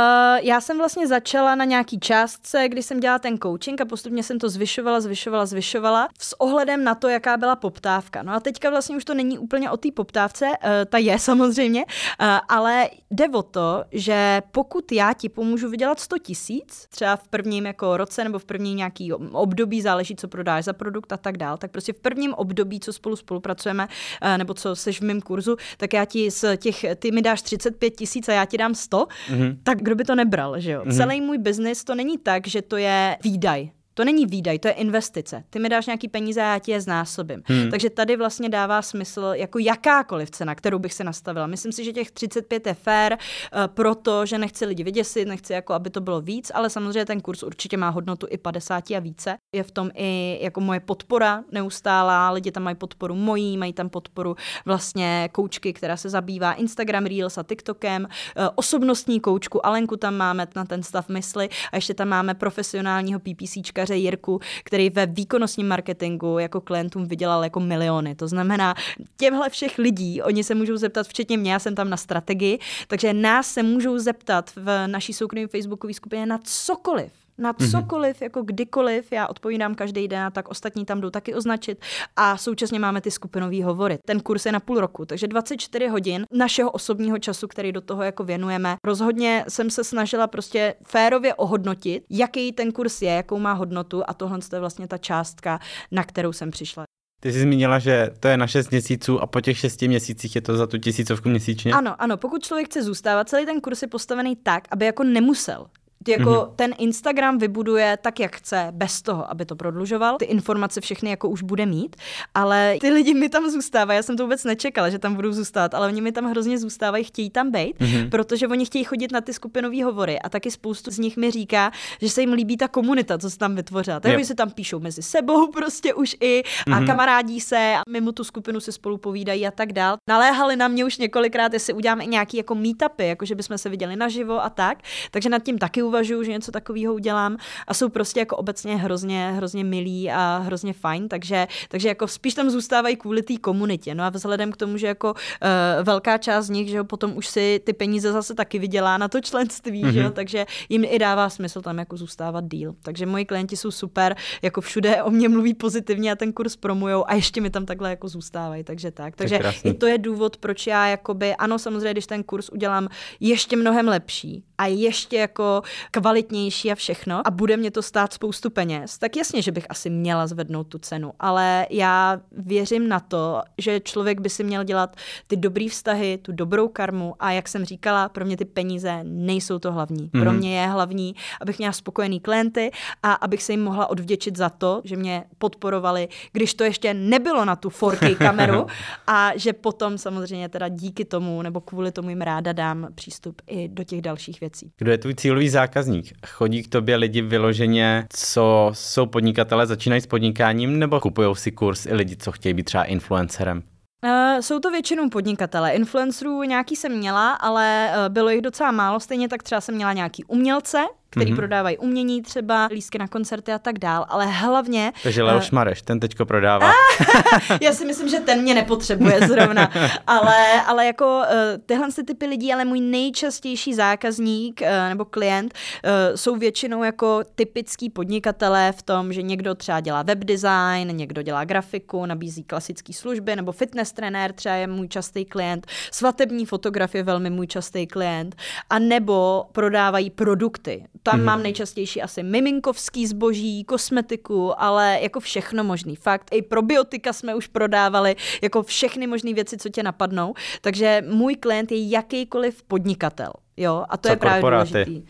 já jsem vlastně začala na nějaký částce, kdy jsem dělala ten coaching a postupně jsem to zvyšovala, zvyšovala, zvyšovala s ohledem na to, jaká byla poptávka. No a teďka vlastně už to není úplně o té poptávce, uh, ta je samozřejmě, uh, ale jde o to, že pokud já ti pomůžu vydělat 100 tisíc, třeba v prvním jako roce nebo v prvním nějaký období, záleží, co prodáš za produkt a tak dál, tak prostě v prvním období, co spolu spolupracujeme, uh, nebo co seš v mém kurzu, tak já ti z těch, ty mi dáš 35 tisíc a já ti dám 100, mm-hmm. tak kdo by to nebral, že jo? Mm-hmm. Celý můj biznis to není tak, že to je výdaj. To není výdaj, to je investice. Ty mi dáš nějaký peníze a já ti je znásobím. Hmm. Takže tady vlastně dává smysl jako jakákoliv cena, kterou bych se nastavila. Myslím si, že těch 35 je fair, uh, protože nechci lidi vyděsit, nechci jako, aby to bylo víc, ale samozřejmě ten kurz určitě má hodnotu i 50 a více. Je v tom i jako moje podpora neustálá, lidi tam mají podporu mojí, mají tam podporu vlastně koučky, která se zabývá Instagram Reels a TikTokem, uh, osobnostní koučku Alenku tam máme na ten stav mysli a ještě tam máme profesionálního PPCčka marketéře Jirku, který ve výkonnostním marketingu jako klientům vydělal jako miliony. To znamená, těmhle všech lidí, oni se můžou zeptat, včetně mě, já jsem tam na strategii, takže nás se můžou zeptat v naší soukromé facebookové skupině na cokoliv na mhm. cokoliv, mm-hmm. jako kdykoliv, já odpovídám každý den a tak ostatní tam jdou taky označit a současně máme ty skupinové hovory. Ten kurz je na půl roku, takže 24 hodin našeho osobního času, který do toho jako věnujeme. Rozhodně jsem se snažila prostě férově ohodnotit, jaký ten kurz je, jakou má hodnotu a tohle je vlastně ta částka, na kterou jsem přišla. Ty jsi zmínila, že to je na 6 měsíců a po těch 6 měsících je to za tu tisícovku měsíčně? Ano, ano, pokud člověk chce zůstávat, celý ten kurz je postavený tak, aby jako nemusel jako mm-hmm. ten Instagram vybuduje tak, jak chce, bez toho, aby to prodlužoval. Ty informace všechny jako už bude mít, ale ty lidi mi tam zůstávají. Já jsem to vůbec nečekala, že tam budou zůstat, ale oni mi tam hrozně zůstávají, chtějí tam být, mm-hmm. protože oni chtějí chodit na ty skupinové hovory a taky spoustu z nich mi říká, že se jim líbí ta komunita, co se tam vytvořila. Takže yep. se tam píšou mezi sebou prostě už i a mm-hmm. kamarádí se a mimo tu skupinu se spolu povídají a tak dál. Naléhali na mě už několikrát, jestli uděláme nějaký jako meetupy, jako že bychom se viděli naživo a tak. Takže nad tím taky neuvažuju, že něco takového udělám a jsou prostě jako obecně hrozně, hrozně milí a hrozně fajn, takže, takže jako spíš tam zůstávají kvůli té komunitě. No a vzhledem k tomu, že jako uh, velká část z nich, že jo, potom už si ty peníze zase taky vydělá na to členství, mm-hmm. že jo, mhm. takže jim i dává smysl tam jako zůstávat díl. Takže moji klienti jsou super, jako všude o mě mluví pozitivně a ten kurz promujou a ještě mi tam takhle jako zůstávají, takže tak. Takže i to je důvod, proč já jakoby, ano, samozřejmě, když ten kurz udělám ještě mnohem lepší a ještě jako kvalitnější a všechno a bude mě to stát spoustu peněz, tak jasně, že bych asi měla zvednout tu cenu, ale já věřím na to, že člověk by si měl dělat ty dobrý vztahy, tu dobrou karmu a jak jsem říkala, pro mě ty peníze nejsou to hlavní. Mm-hmm. Pro mhm. mě je hlavní, abych měla spokojený klienty a abych se jim mohla odvděčit za to, že mě podporovali, když to ještě nebylo na tu 4K kameru a že potom samozřejmě teda díky tomu nebo kvůli tomu jim ráda dám přístup i do těch dalších věcí. Kdo je tvůj cílový zákazník? Chodí k tobě lidi vyloženě, co jsou podnikatele, začínají s podnikáním nebo kupují si kurz i lidi, co chtějí být třeba influencerem? Uh, jsou to většinou podnikatele. Influencerů nějaký jsem měla, ale uh, bylo jich docela málo. Stejně tak třeba jsem měla nějaký umělce, který mm-hmm. prodávají umění třeba, lístky na koncerty a tak dál, ale hlavně... Takže Leoš uh, Mareš, ten teďko prodává. já si myslím, že ten mě nepotřebuje zrovna, ale, ale jako uh, tyhle typy lidí, ale můj nejčastější zákazník uh, nebo klient uh, jsou většinou jako typický podnikatelé v tom, že někdo třeba dělá web design, někdo dělá grafiku, nabízí klasické služby, nebo fitness trenér třeba je můj častý klient, svatební fotograf je velmi můj častý klient, a nebo prodávají produkty tam mm. mám nejčastější asi miminkovský zboží, kosmetiku, ale jako všechno možný. Fakt, i probiotika jsme už prodávali, jako všechny možné věci, co tě napadnou. Takže můj klient je jakýkoliv podnikatel. Jo, a to Co je právě korporáty? důležitý. Uh,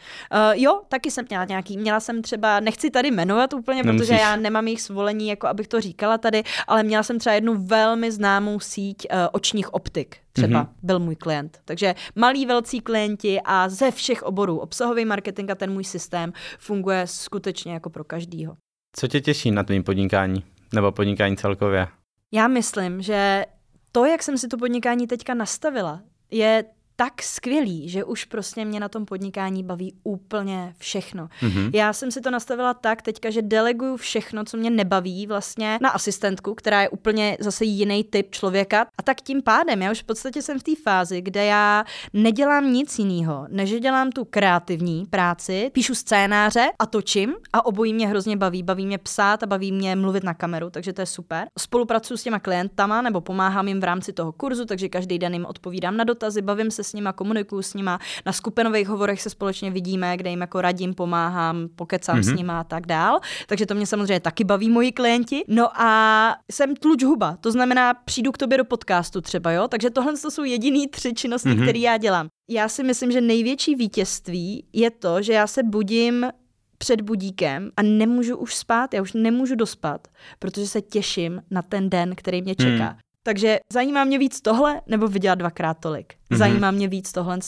jo, taky jsem měla nějaký, měla jsem třeba, nechci tady jmenovat úplně, Nemusíš. protože já nemám jejich svolení, jako abych to říkala tady, ale měla jsem třeba jednu velmi známou síť uh, očních optik, třeba mm-hmm. byl můj klient. Takže malí velcí klienti a ze všech oborů, obsahový marketing a ten můj systém funguje skutečně jako pro každýho. Co tě těší na tvým podnikání? Nebo podnikání celkově? Já myslím, že to, jak jsem si to podnikání teďka nastavila, je tak skvělý, že už prostě mě na tom podnikání baví úplně všechno. Mm-hmm. Já jsem si to nastavila tak teďka, že deleguju všechno, co mě nebaví vlastně na asistentku, která je úplně zase jiný typ člověka. A tak tím pádem já už v podstatě jsem v té fázi, kde já nedělám nic jiného, než dělám tu kreativní práci, píšu scénáře a točím a obojí mě hrozně baví. Baví mě psát a baví mě mluvit na kameru, takže to je super. Spolupracuju s těma klientama nebo pomáhám jim v rámci toho kurzu, takže každý den jim odpovídám na dotazy, bavím se s nima, komunikuju s nima, na skupinových hovorech se společně vidíme, kde jim jako radím, pomáhám, pokecám mm-hmm. s mhm. nima a tak dál. Takže to mě samozřejmě taky baví moji klienti. No a jsem tluč huba, to znamená, přijdu k tobě do podcastu třeba, jo? Takže tohle to jsou jediný tři činnosti, mm-hmm. které já dělám. Já si myslím, že největší vítězství je to, že já se budím před budíkem a nemůžu už spát, já už nemůžu dospat, protože se těším na ten den, který mě čeká. Hmm. Takže zajímá mě víc tohle, nebo vydělat dvakrát tolik. Mm-hmm. Zajímá mě víc tohle.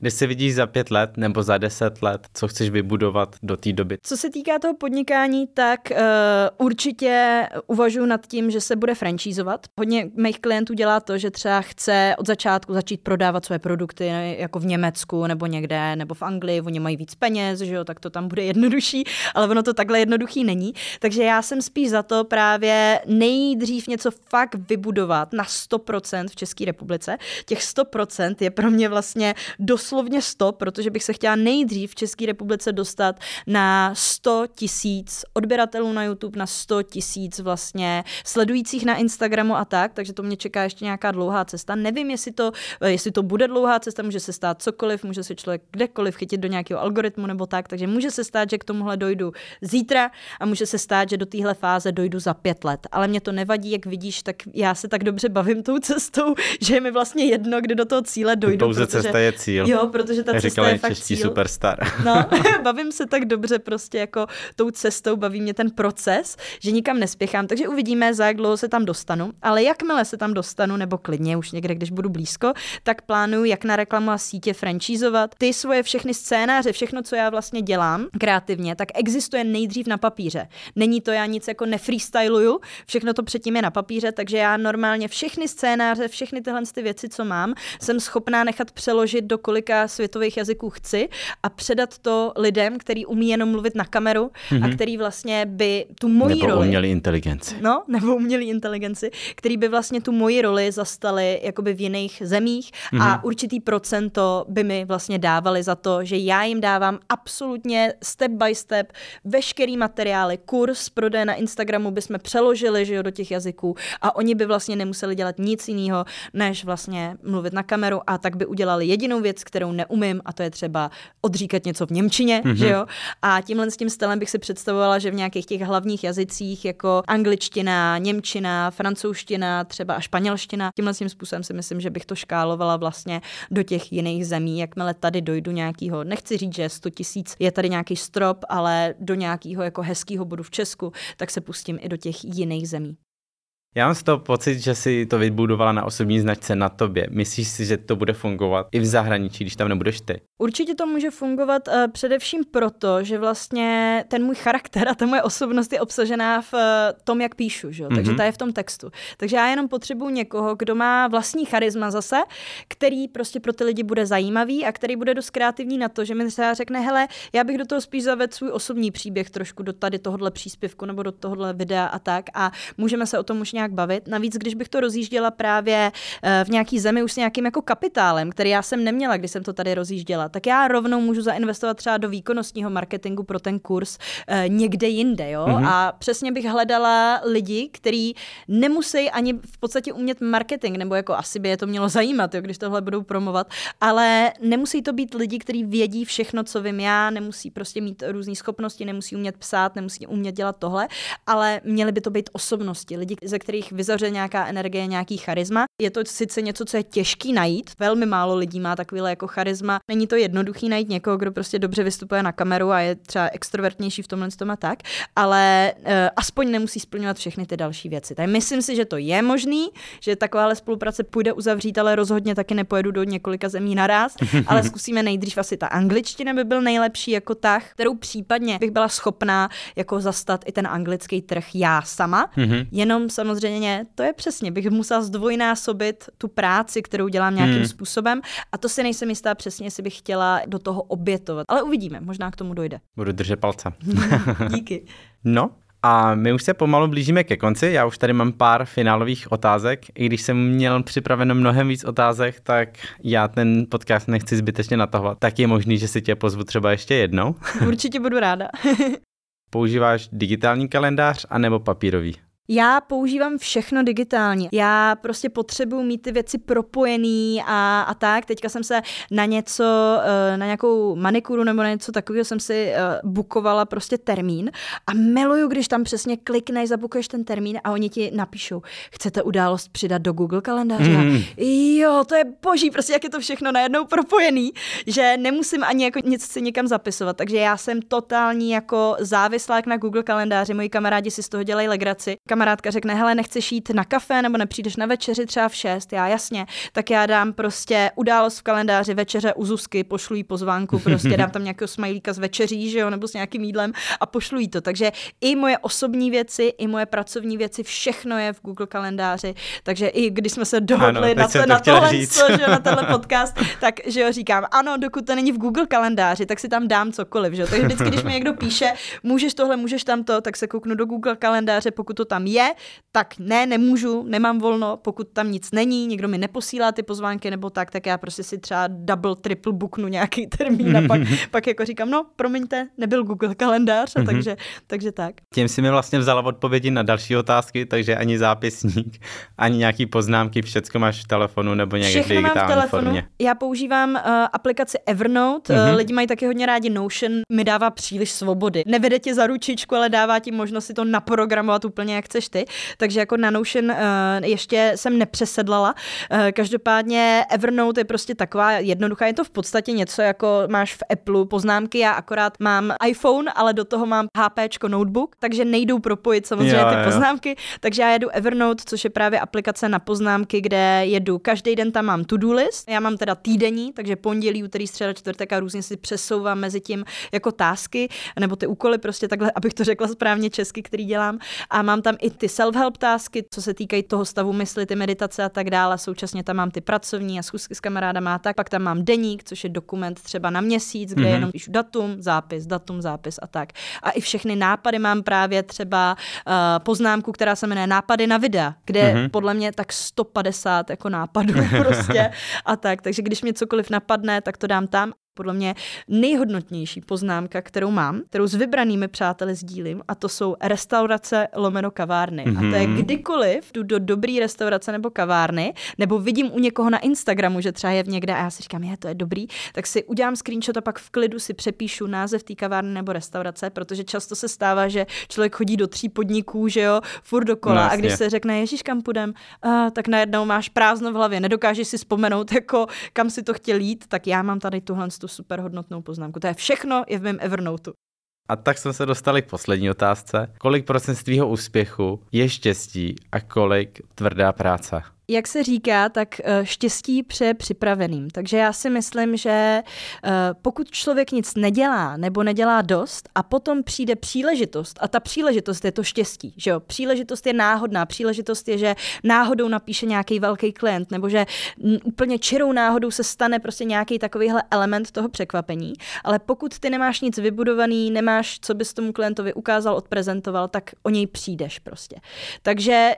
Kde se vidíš za pět let nebo za deset let, co chceš vybudovat do té doby? Co se týká toho podnikání, tak uh, určitě uvažuji nad tím, že se bude francízovat. Hodně mých klientů dělá to, že třeba chce od začátku začít prodávat své produkty jako v Německu nebo někde, nebo v Anglii, oni mají víc peněz, že jo, tak to tam bude jednodušší, ale ono to takhle jednoduchý není. Takže já jsem spíš za to právě nejdřív něco fakt vybudovat na 100% v České republice. Těch 100% je pro mě vlastně dost doslovně 100, protože bych se chtěla nejdřív v České republice dostat na 100 tisíc odběratelů na YouTube, na 100 tisíc vlastně sledujících na Instagramu a tak, takže to mě čeká ještě nějaká dlouhá cesta. Nevím, jestli to, jestli to bude dlouhá cesta, může se stát cokoliv, může se člověk kdekoliv chytit do nějakého algoritmu nebo tak, takže může se stát, že k tomuhle dojdu zítra a může se stát, že do téhle fáze dojdu za pět let. Ale mě to nevadí, jak vidíš, tak já se tak dobře bavím tou cestou, že je mi vlastně jedno, kdy do toho cíle dojdu. Pouze protože, cesta je cíl. Jo, protože ta cesta je fakt cíl. superstar. No, bavím se tak dobře prostě jako tou cestou, baví mě ten proces, že nikam nespěchám, takže uvidíme, za jak dlouho se tam dostanu, ale jakmile se tam dostanu, nebo klidně už někde, když budu blízko, tak plánuju, jak na reklamu a sítě francízovat. Ty svoje všechny scénáře, všechno, co já vlastně dělám kreativně, tak existuje nejdřív na papíře. Není to já nic jako nefreestyluju, všechno to předtím je na papíře, takže já normálně všechny scénáře, všechny tyhle ty věci, co mám, jsem schopná nechat přeložit do kolik několika světových jazyků chci a předat to lidem, který umí jenom mluvit na kameru mm-hmm. a Mhm. který vlastně by tu moji Nebo roli... umělý inteligenci. No, nebo umělý inteligenci, který by vlastně tu moji roli zastali jakoby v jiných zemích mm-hmm. a určitý procento by mi vlastně dávali za to, že já jim dávám absolutně step by step veškerý materiály, kurz prodeje na Instagramu bychom přeložili že jo, do těch jazyků a oni by vlastně nemuseli dělat nic jiného, než vlastně mluvit na kameru a tak by udělali jedinou věc, kterou neumím a to je třeba odříkat něco v Němčině, mm-hmm. že jo. A tímhle s tím stylem bych si představovala, že v nějakých těch hlavních jazycích jako angličtina, němčina, francouzština, třeba a španělština, tímhle tím způsobem si myslím, že bych to škálovala vlastně do těch jiných zemí, jakmile tady dojdu nějakýho, nechci říct, že 100 tisíc je tady nějaký strop, ale do nějakého jako hezkého bodu v Česku, tak se pustím i do těch jiných zemí. Já mám z toho pocit, že si to vybudovala na osobní značce na tobě. Myslíš si, že to bude fungovat i v zahraničí, když tam nebudeš ty? Určitě to může fungovat uh, především proto, že vlastně ten můj charakter a ta moje osobnost je obsažená v uh, tom, jak píšu, že? Mm-hmm. takže ta je v tom textu. Takže já jenom potřebuji někoho, kdo má vlastní charisma zase, který prostě pro ty lidi bude zajímavý a který bude dost kreativní na to, že mi třeba řekne, hele, já bych do toho spíš zavedl svůj osobní příběh trošku do tady tohohle příspěvku nebo do tohohle videa a tak a můžeme se o tom už nějak bavit. Navíc, když bych to rozjížděla právě uh, v nějaký zemi už s nějakým jako kapitálem, který já jsem neměla, když jsem to tady rozjížděla, tak já rovnou můžu zainvestovat třeba do výkonnostního marketingu pro ten kurz uh, někde jinde, jo? Mm-hmm. A přesně bych hledala lidi, kteří nemusí ani v podstatě umět marketing, nebo jako asi by je to mělo zajímat, jo, když tohle budou promovat, ale nemusí to být lidi, kteří vědí všechno, co vím já, nemusí prostě mít různé schopnosti, nemusí umět psát, nemusí umět dělat tohle, ale měly by to být osobnosti, lidi, ze kterých vyzaře nějaká energie, nějaký charisma. Je to sice něco, co je těžký najít, velmi málo lidí má takovýhle jako charisma. Není to jednoduchý najít někoho, kdo prostě dobře vystupuje na kameru a je třeba extrovertnější v tomhle tom a tak, ale uh, aspoň nemusí splňovat všechny ty další věci. Takže myslím si, že to je možný, že takováhle spolupráce půjde uzavřít, ale rozhodně taky nepojedu do několika zemí naraz, ale zkusíme nejdřív asi ta angličtina by byl nejlepší jako tah, kterou případně bych byla schopná jako zastat i ten anglický trh já sama, mm-hmm. jenom samozřejmě to je přesně, bych musela zdvojnásobit tu práci, kterou dělám nějakým hmm. způsobem a to si nejsem jistá přesně, jestli bych chtěla do toho obětovat. Ale uvidíme, možná k tomu dojde. Budu držet palce. Díky. No, a my už se pomalu blížíme ke konci, já už tady mám pár finálových otázek. I když jsem měl připraveno mnohem víc otázek, tak já ten podcast nechci zbytečně natahovat. Tak je možný, že si tě pozvu třeba ještě jednou. Určitě budu ráda. Používáš digitální kalendář anebo papírový? Já používám všechno digitálně. Já prostě potřebuji mít ty věci propojený a, a tak. Teďka jsem se na něco, na nějakou manikuru nebo na něco takového jsem si bukovala prostě termín a miluju, když tam přesně klikneš, zabukuješ ten termín a oni ti napíšou, chcete událost přidat do Google kalendáře? Mm. Jo, to je boží, prostě jak je to všechno najednou propojený, že nemusím ani jako nic si někam zapisovat. Takže já jsem totální jako závislák na Google kalendáři. Moji kamarádi si z toho dělají legraci kamarádka řekne, hele, nechceš jít na kafe nebo nepřijdeš na večeři třeba v 6, já jasně, tak já dám prostě událost v kalendáři večeře u Zuzky, pošlu jí pozvánku, prostě dám tam nějakého smajlíka z večeří, že jo, nebo s nějakým jídlem a pošlu jí to. Takže i moje osobní věci, i moje pracovní věci, všechno je v Google kalendáři, takže i když jsme se dohodli ano, na, to, na tohle, co, že, na tenhle podcast, tak že jo, říkám, ano, dokud to není v Google kalendáři, tak si tam dám cokoliv, že jo. Takže vždycky, když mi někdo píše, můžeš tohle, můžeš tamto, tak se kouknu do Google kalendáře, pokud to tam je, tak ne, nemůžu, nemám volno, pokud tam nic není, někdo mi neposílá ty pozvánky nebo tak, tak já prostě si třeba double, triple booknu nějaký termín a pak, pak jako říkám, no promiňte, nebyl Google kalendář, a takže, takže tak. Tím si mi vlastně vzala odpovědi na další otázky, takže ani zápisník, ani nějaký poznámky, všechno máš v telefonu nebo někde v digitální formě. Já používám uh, aplikaci Evernote, mm-hmm. uh, lidi mají taky hodně rádi Notion, mi dává příliš svobody. Nevede tě za ručičku, ale dává ti možnost si to naprogramovat úplně jak chceš ty, takže jako na Notion uh, ještě jsem nepřesedlala. Uh, každopádně Evernote je prostě taková jednoduchá, je to v podstatě něco jako máš v Apple poznámky, já akorát mám iPhone, ale do toho mám HP notebook, takže nejdou propojit samozřejmě jo, ty jo. poznámky, takže já jedu Evernote, což je právě aplikace na poznámky, kde jedu každý den tam mám to-do list, já mám teda týdenní, takže pondělí, úterý, středa, čtvrtek a různě si přesouvám mezi tím jako tásky, nebo ty úkoly prostě takhle, abych to řekla správně česky, který dělám. A mám tam i ty self-help tásky, co se týkají toho stavu mysli, ty meditace a tak dále. Současně tam mám ty pracovní a schůzky s kamarádama a tak. Pak tam mám deník, což je dokument třeba na měsíc, kde mm-hmm. jenom píšu datum, zápis, datum, zápis a tak. A i všechny nápady mám právě třeba uh, poznámku, která se jmenuje Nápady na videa, kde mm-hmm. podle mě tak 150 jako nápadů prostě a tak. Takže když mě cokoliv napadne, tak to dám tam podle mě nejhodnotnější poznámka, kterou mám, kterou s vybranými přáteli sdílím, a to jsou restaurace lomeno kavárny. Mm-hmm. A to je mhm. kdykoliv jdu do dobrý restaurace nebo kavárny, nebo vidím u někoho na Instagramu, že třeba je v někde a já si říkám, je, to je dobrý, tak si udělám screenshot a pak v klidu si přepíšu název té kavárny nebo restaurace, protože často se stává, že člověk chodí do tří podniků, že jo, furt dokola no, a když se řekne, ježíš, kam půjdem, uh, tak najednou máš prázdno v hlavě, nedokážeš si vzpomenout, jako kam si to chtěl jít, tak já mám tady tuhle tu super hodnotnou poznámku. To je všechno, je v mém Evernoteu. A tak jsme se dostali k poslední otázce. Kolik procent tvýho úspěchu je štěstí a kolik tvrdá práce? Jak se říká, tak eh, štěstí pře připraveným. Takže já si myslím, že eh, pokud člověk nic nedělá nebo nedělá dost a potom přijde příležitost a ta příležitost je to štěstí, že jo? Příležitost je náhodná, příležitost je, že náhodou napíše nějaký velký klient nebo že úplně čirou náhodou se stane prostě nějaký takovýhle element toho překvapení, ale pokud ty nemáš nic vybudovaný, nemáš, co bys tomu klientovi ukázal, odprezentoval, tak o něj přijdeš prostě. Takže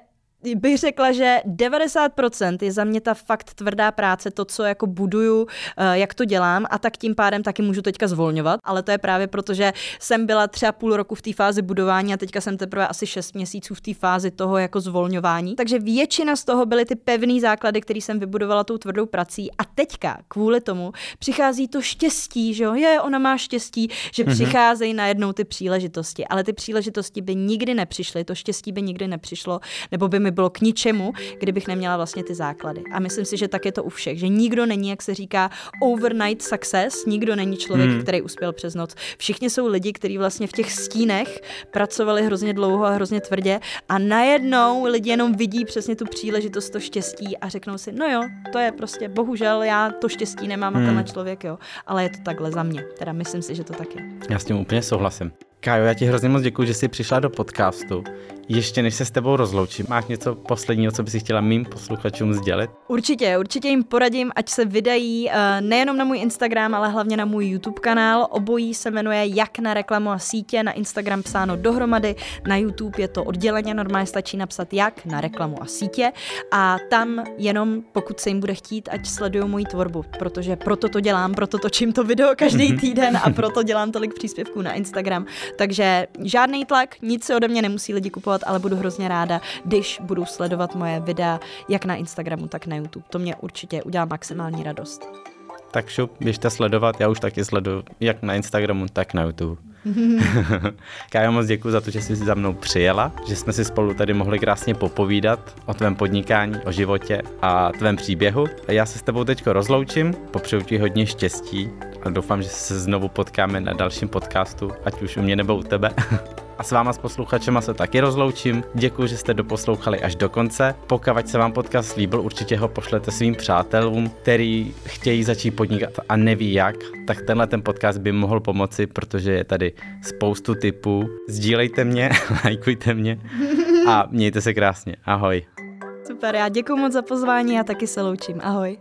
bych řekla, že 90% je za mě ta fakt tvrdá práce, to, co jako buduju, eh, jak to dělám a tak tím pádem taky můžu teďka zvolňovat, ale to je právě proto, že jsem byla třeba půl roku v té fázi budování a teďka jsem teprve asi 6 měsíců v té fázi toho jako zvolňování. Takže většina z toho byly ty pevné základy, které jsem vybudovala tou tvrdou prací a teďka kvůli tomu přichází to štěstí, že jo, je, ona má štěstí, že mm-hmm. přicházejí najednou ty příležitosti, ale ty příležitosti by nikdy nepřišly, to štěstí by nikdy nepřišlo, nebo by mi bylo k ničemu, kdybych neměla vlastně ty základy. A myslím si, že tak je to u všech, že nikdo není, jak se říká, overnight success, nikdo není člověk, hmm. který uspěl přes noc. Všichni jsou lidi, kteří vlastně v těch stínech pracovali hrozně dlouho a hrozně tvrdě a najednou lidi jenom vidí přesně tu příležitost, to štěstí a řeknou si, no jo, to je prostě, bohužel já to štěstí nemám hmm. a tenhle člověk, jo, ale je to takhle za mě. Teda myslím si, že to tak je. Já s tím úplně souhlasím. Kájo, já ti hrozně moc děkuji, že jsi přišla do podcastu. Ještě než se s tebou rozloučím, máš něco posledního, co bys chtěla mým posluchačům sdělit? Určitě, určitě jim poradím, ať se vydají uh, nejenom na můj Instagram, ale hlavně na můj YouTube kanál. Obojí se jmenuje Jak na reklamu a sítě, na Instagram psáno dohromady, na YouTube je to odděleně, normálně stačí napsat Jak na reklamu a sítě a tam jenom, pokud se jim bude chtít, ať sledují moji tvorbu, protože proto to dělám, proto točím to video každý týden a proto dělám tolik příspěvků na Instagram. Takže žádný tlak, nic se ode mě nemusí lidi kupovat, ale budu hrozně ráda, když budou sledovat moje videa jak na Instagramu, tak na YouTube. To mě určitě udělá maximální radost. Tak šup, běžte sledovat, já už taky sleduju jak na Instagramu, tak na YouTube. Kájo, moc děkuji za to, že jsi za mnou přijela, že jsme si spolu tady mohli krásně popovídat o tvém podnikání, o životě a tvém příběhu. Já se s tebou teď rozloučím, popřeju ti hodně štěstí a doufám, že se znovu potkáme na dalším podcastu, ať už u mě nebo u tebe. A s váma s posluchačema se taky rozloučím. Děkuji, že jste doposlouchali až do konce. Pokud se vám podcast líbil, určitě ho pošlete svým přátelům, který chtějí začít podnikat a neví jak, tak tenhle ten podcast by mohl pomoci, protože je tady spoustu typů. Sdílejte mě, lajkujte mě a mějte se krásně. Ahoj. Super, já děkuji moc za pozvání a taky se loučím. Ahoj.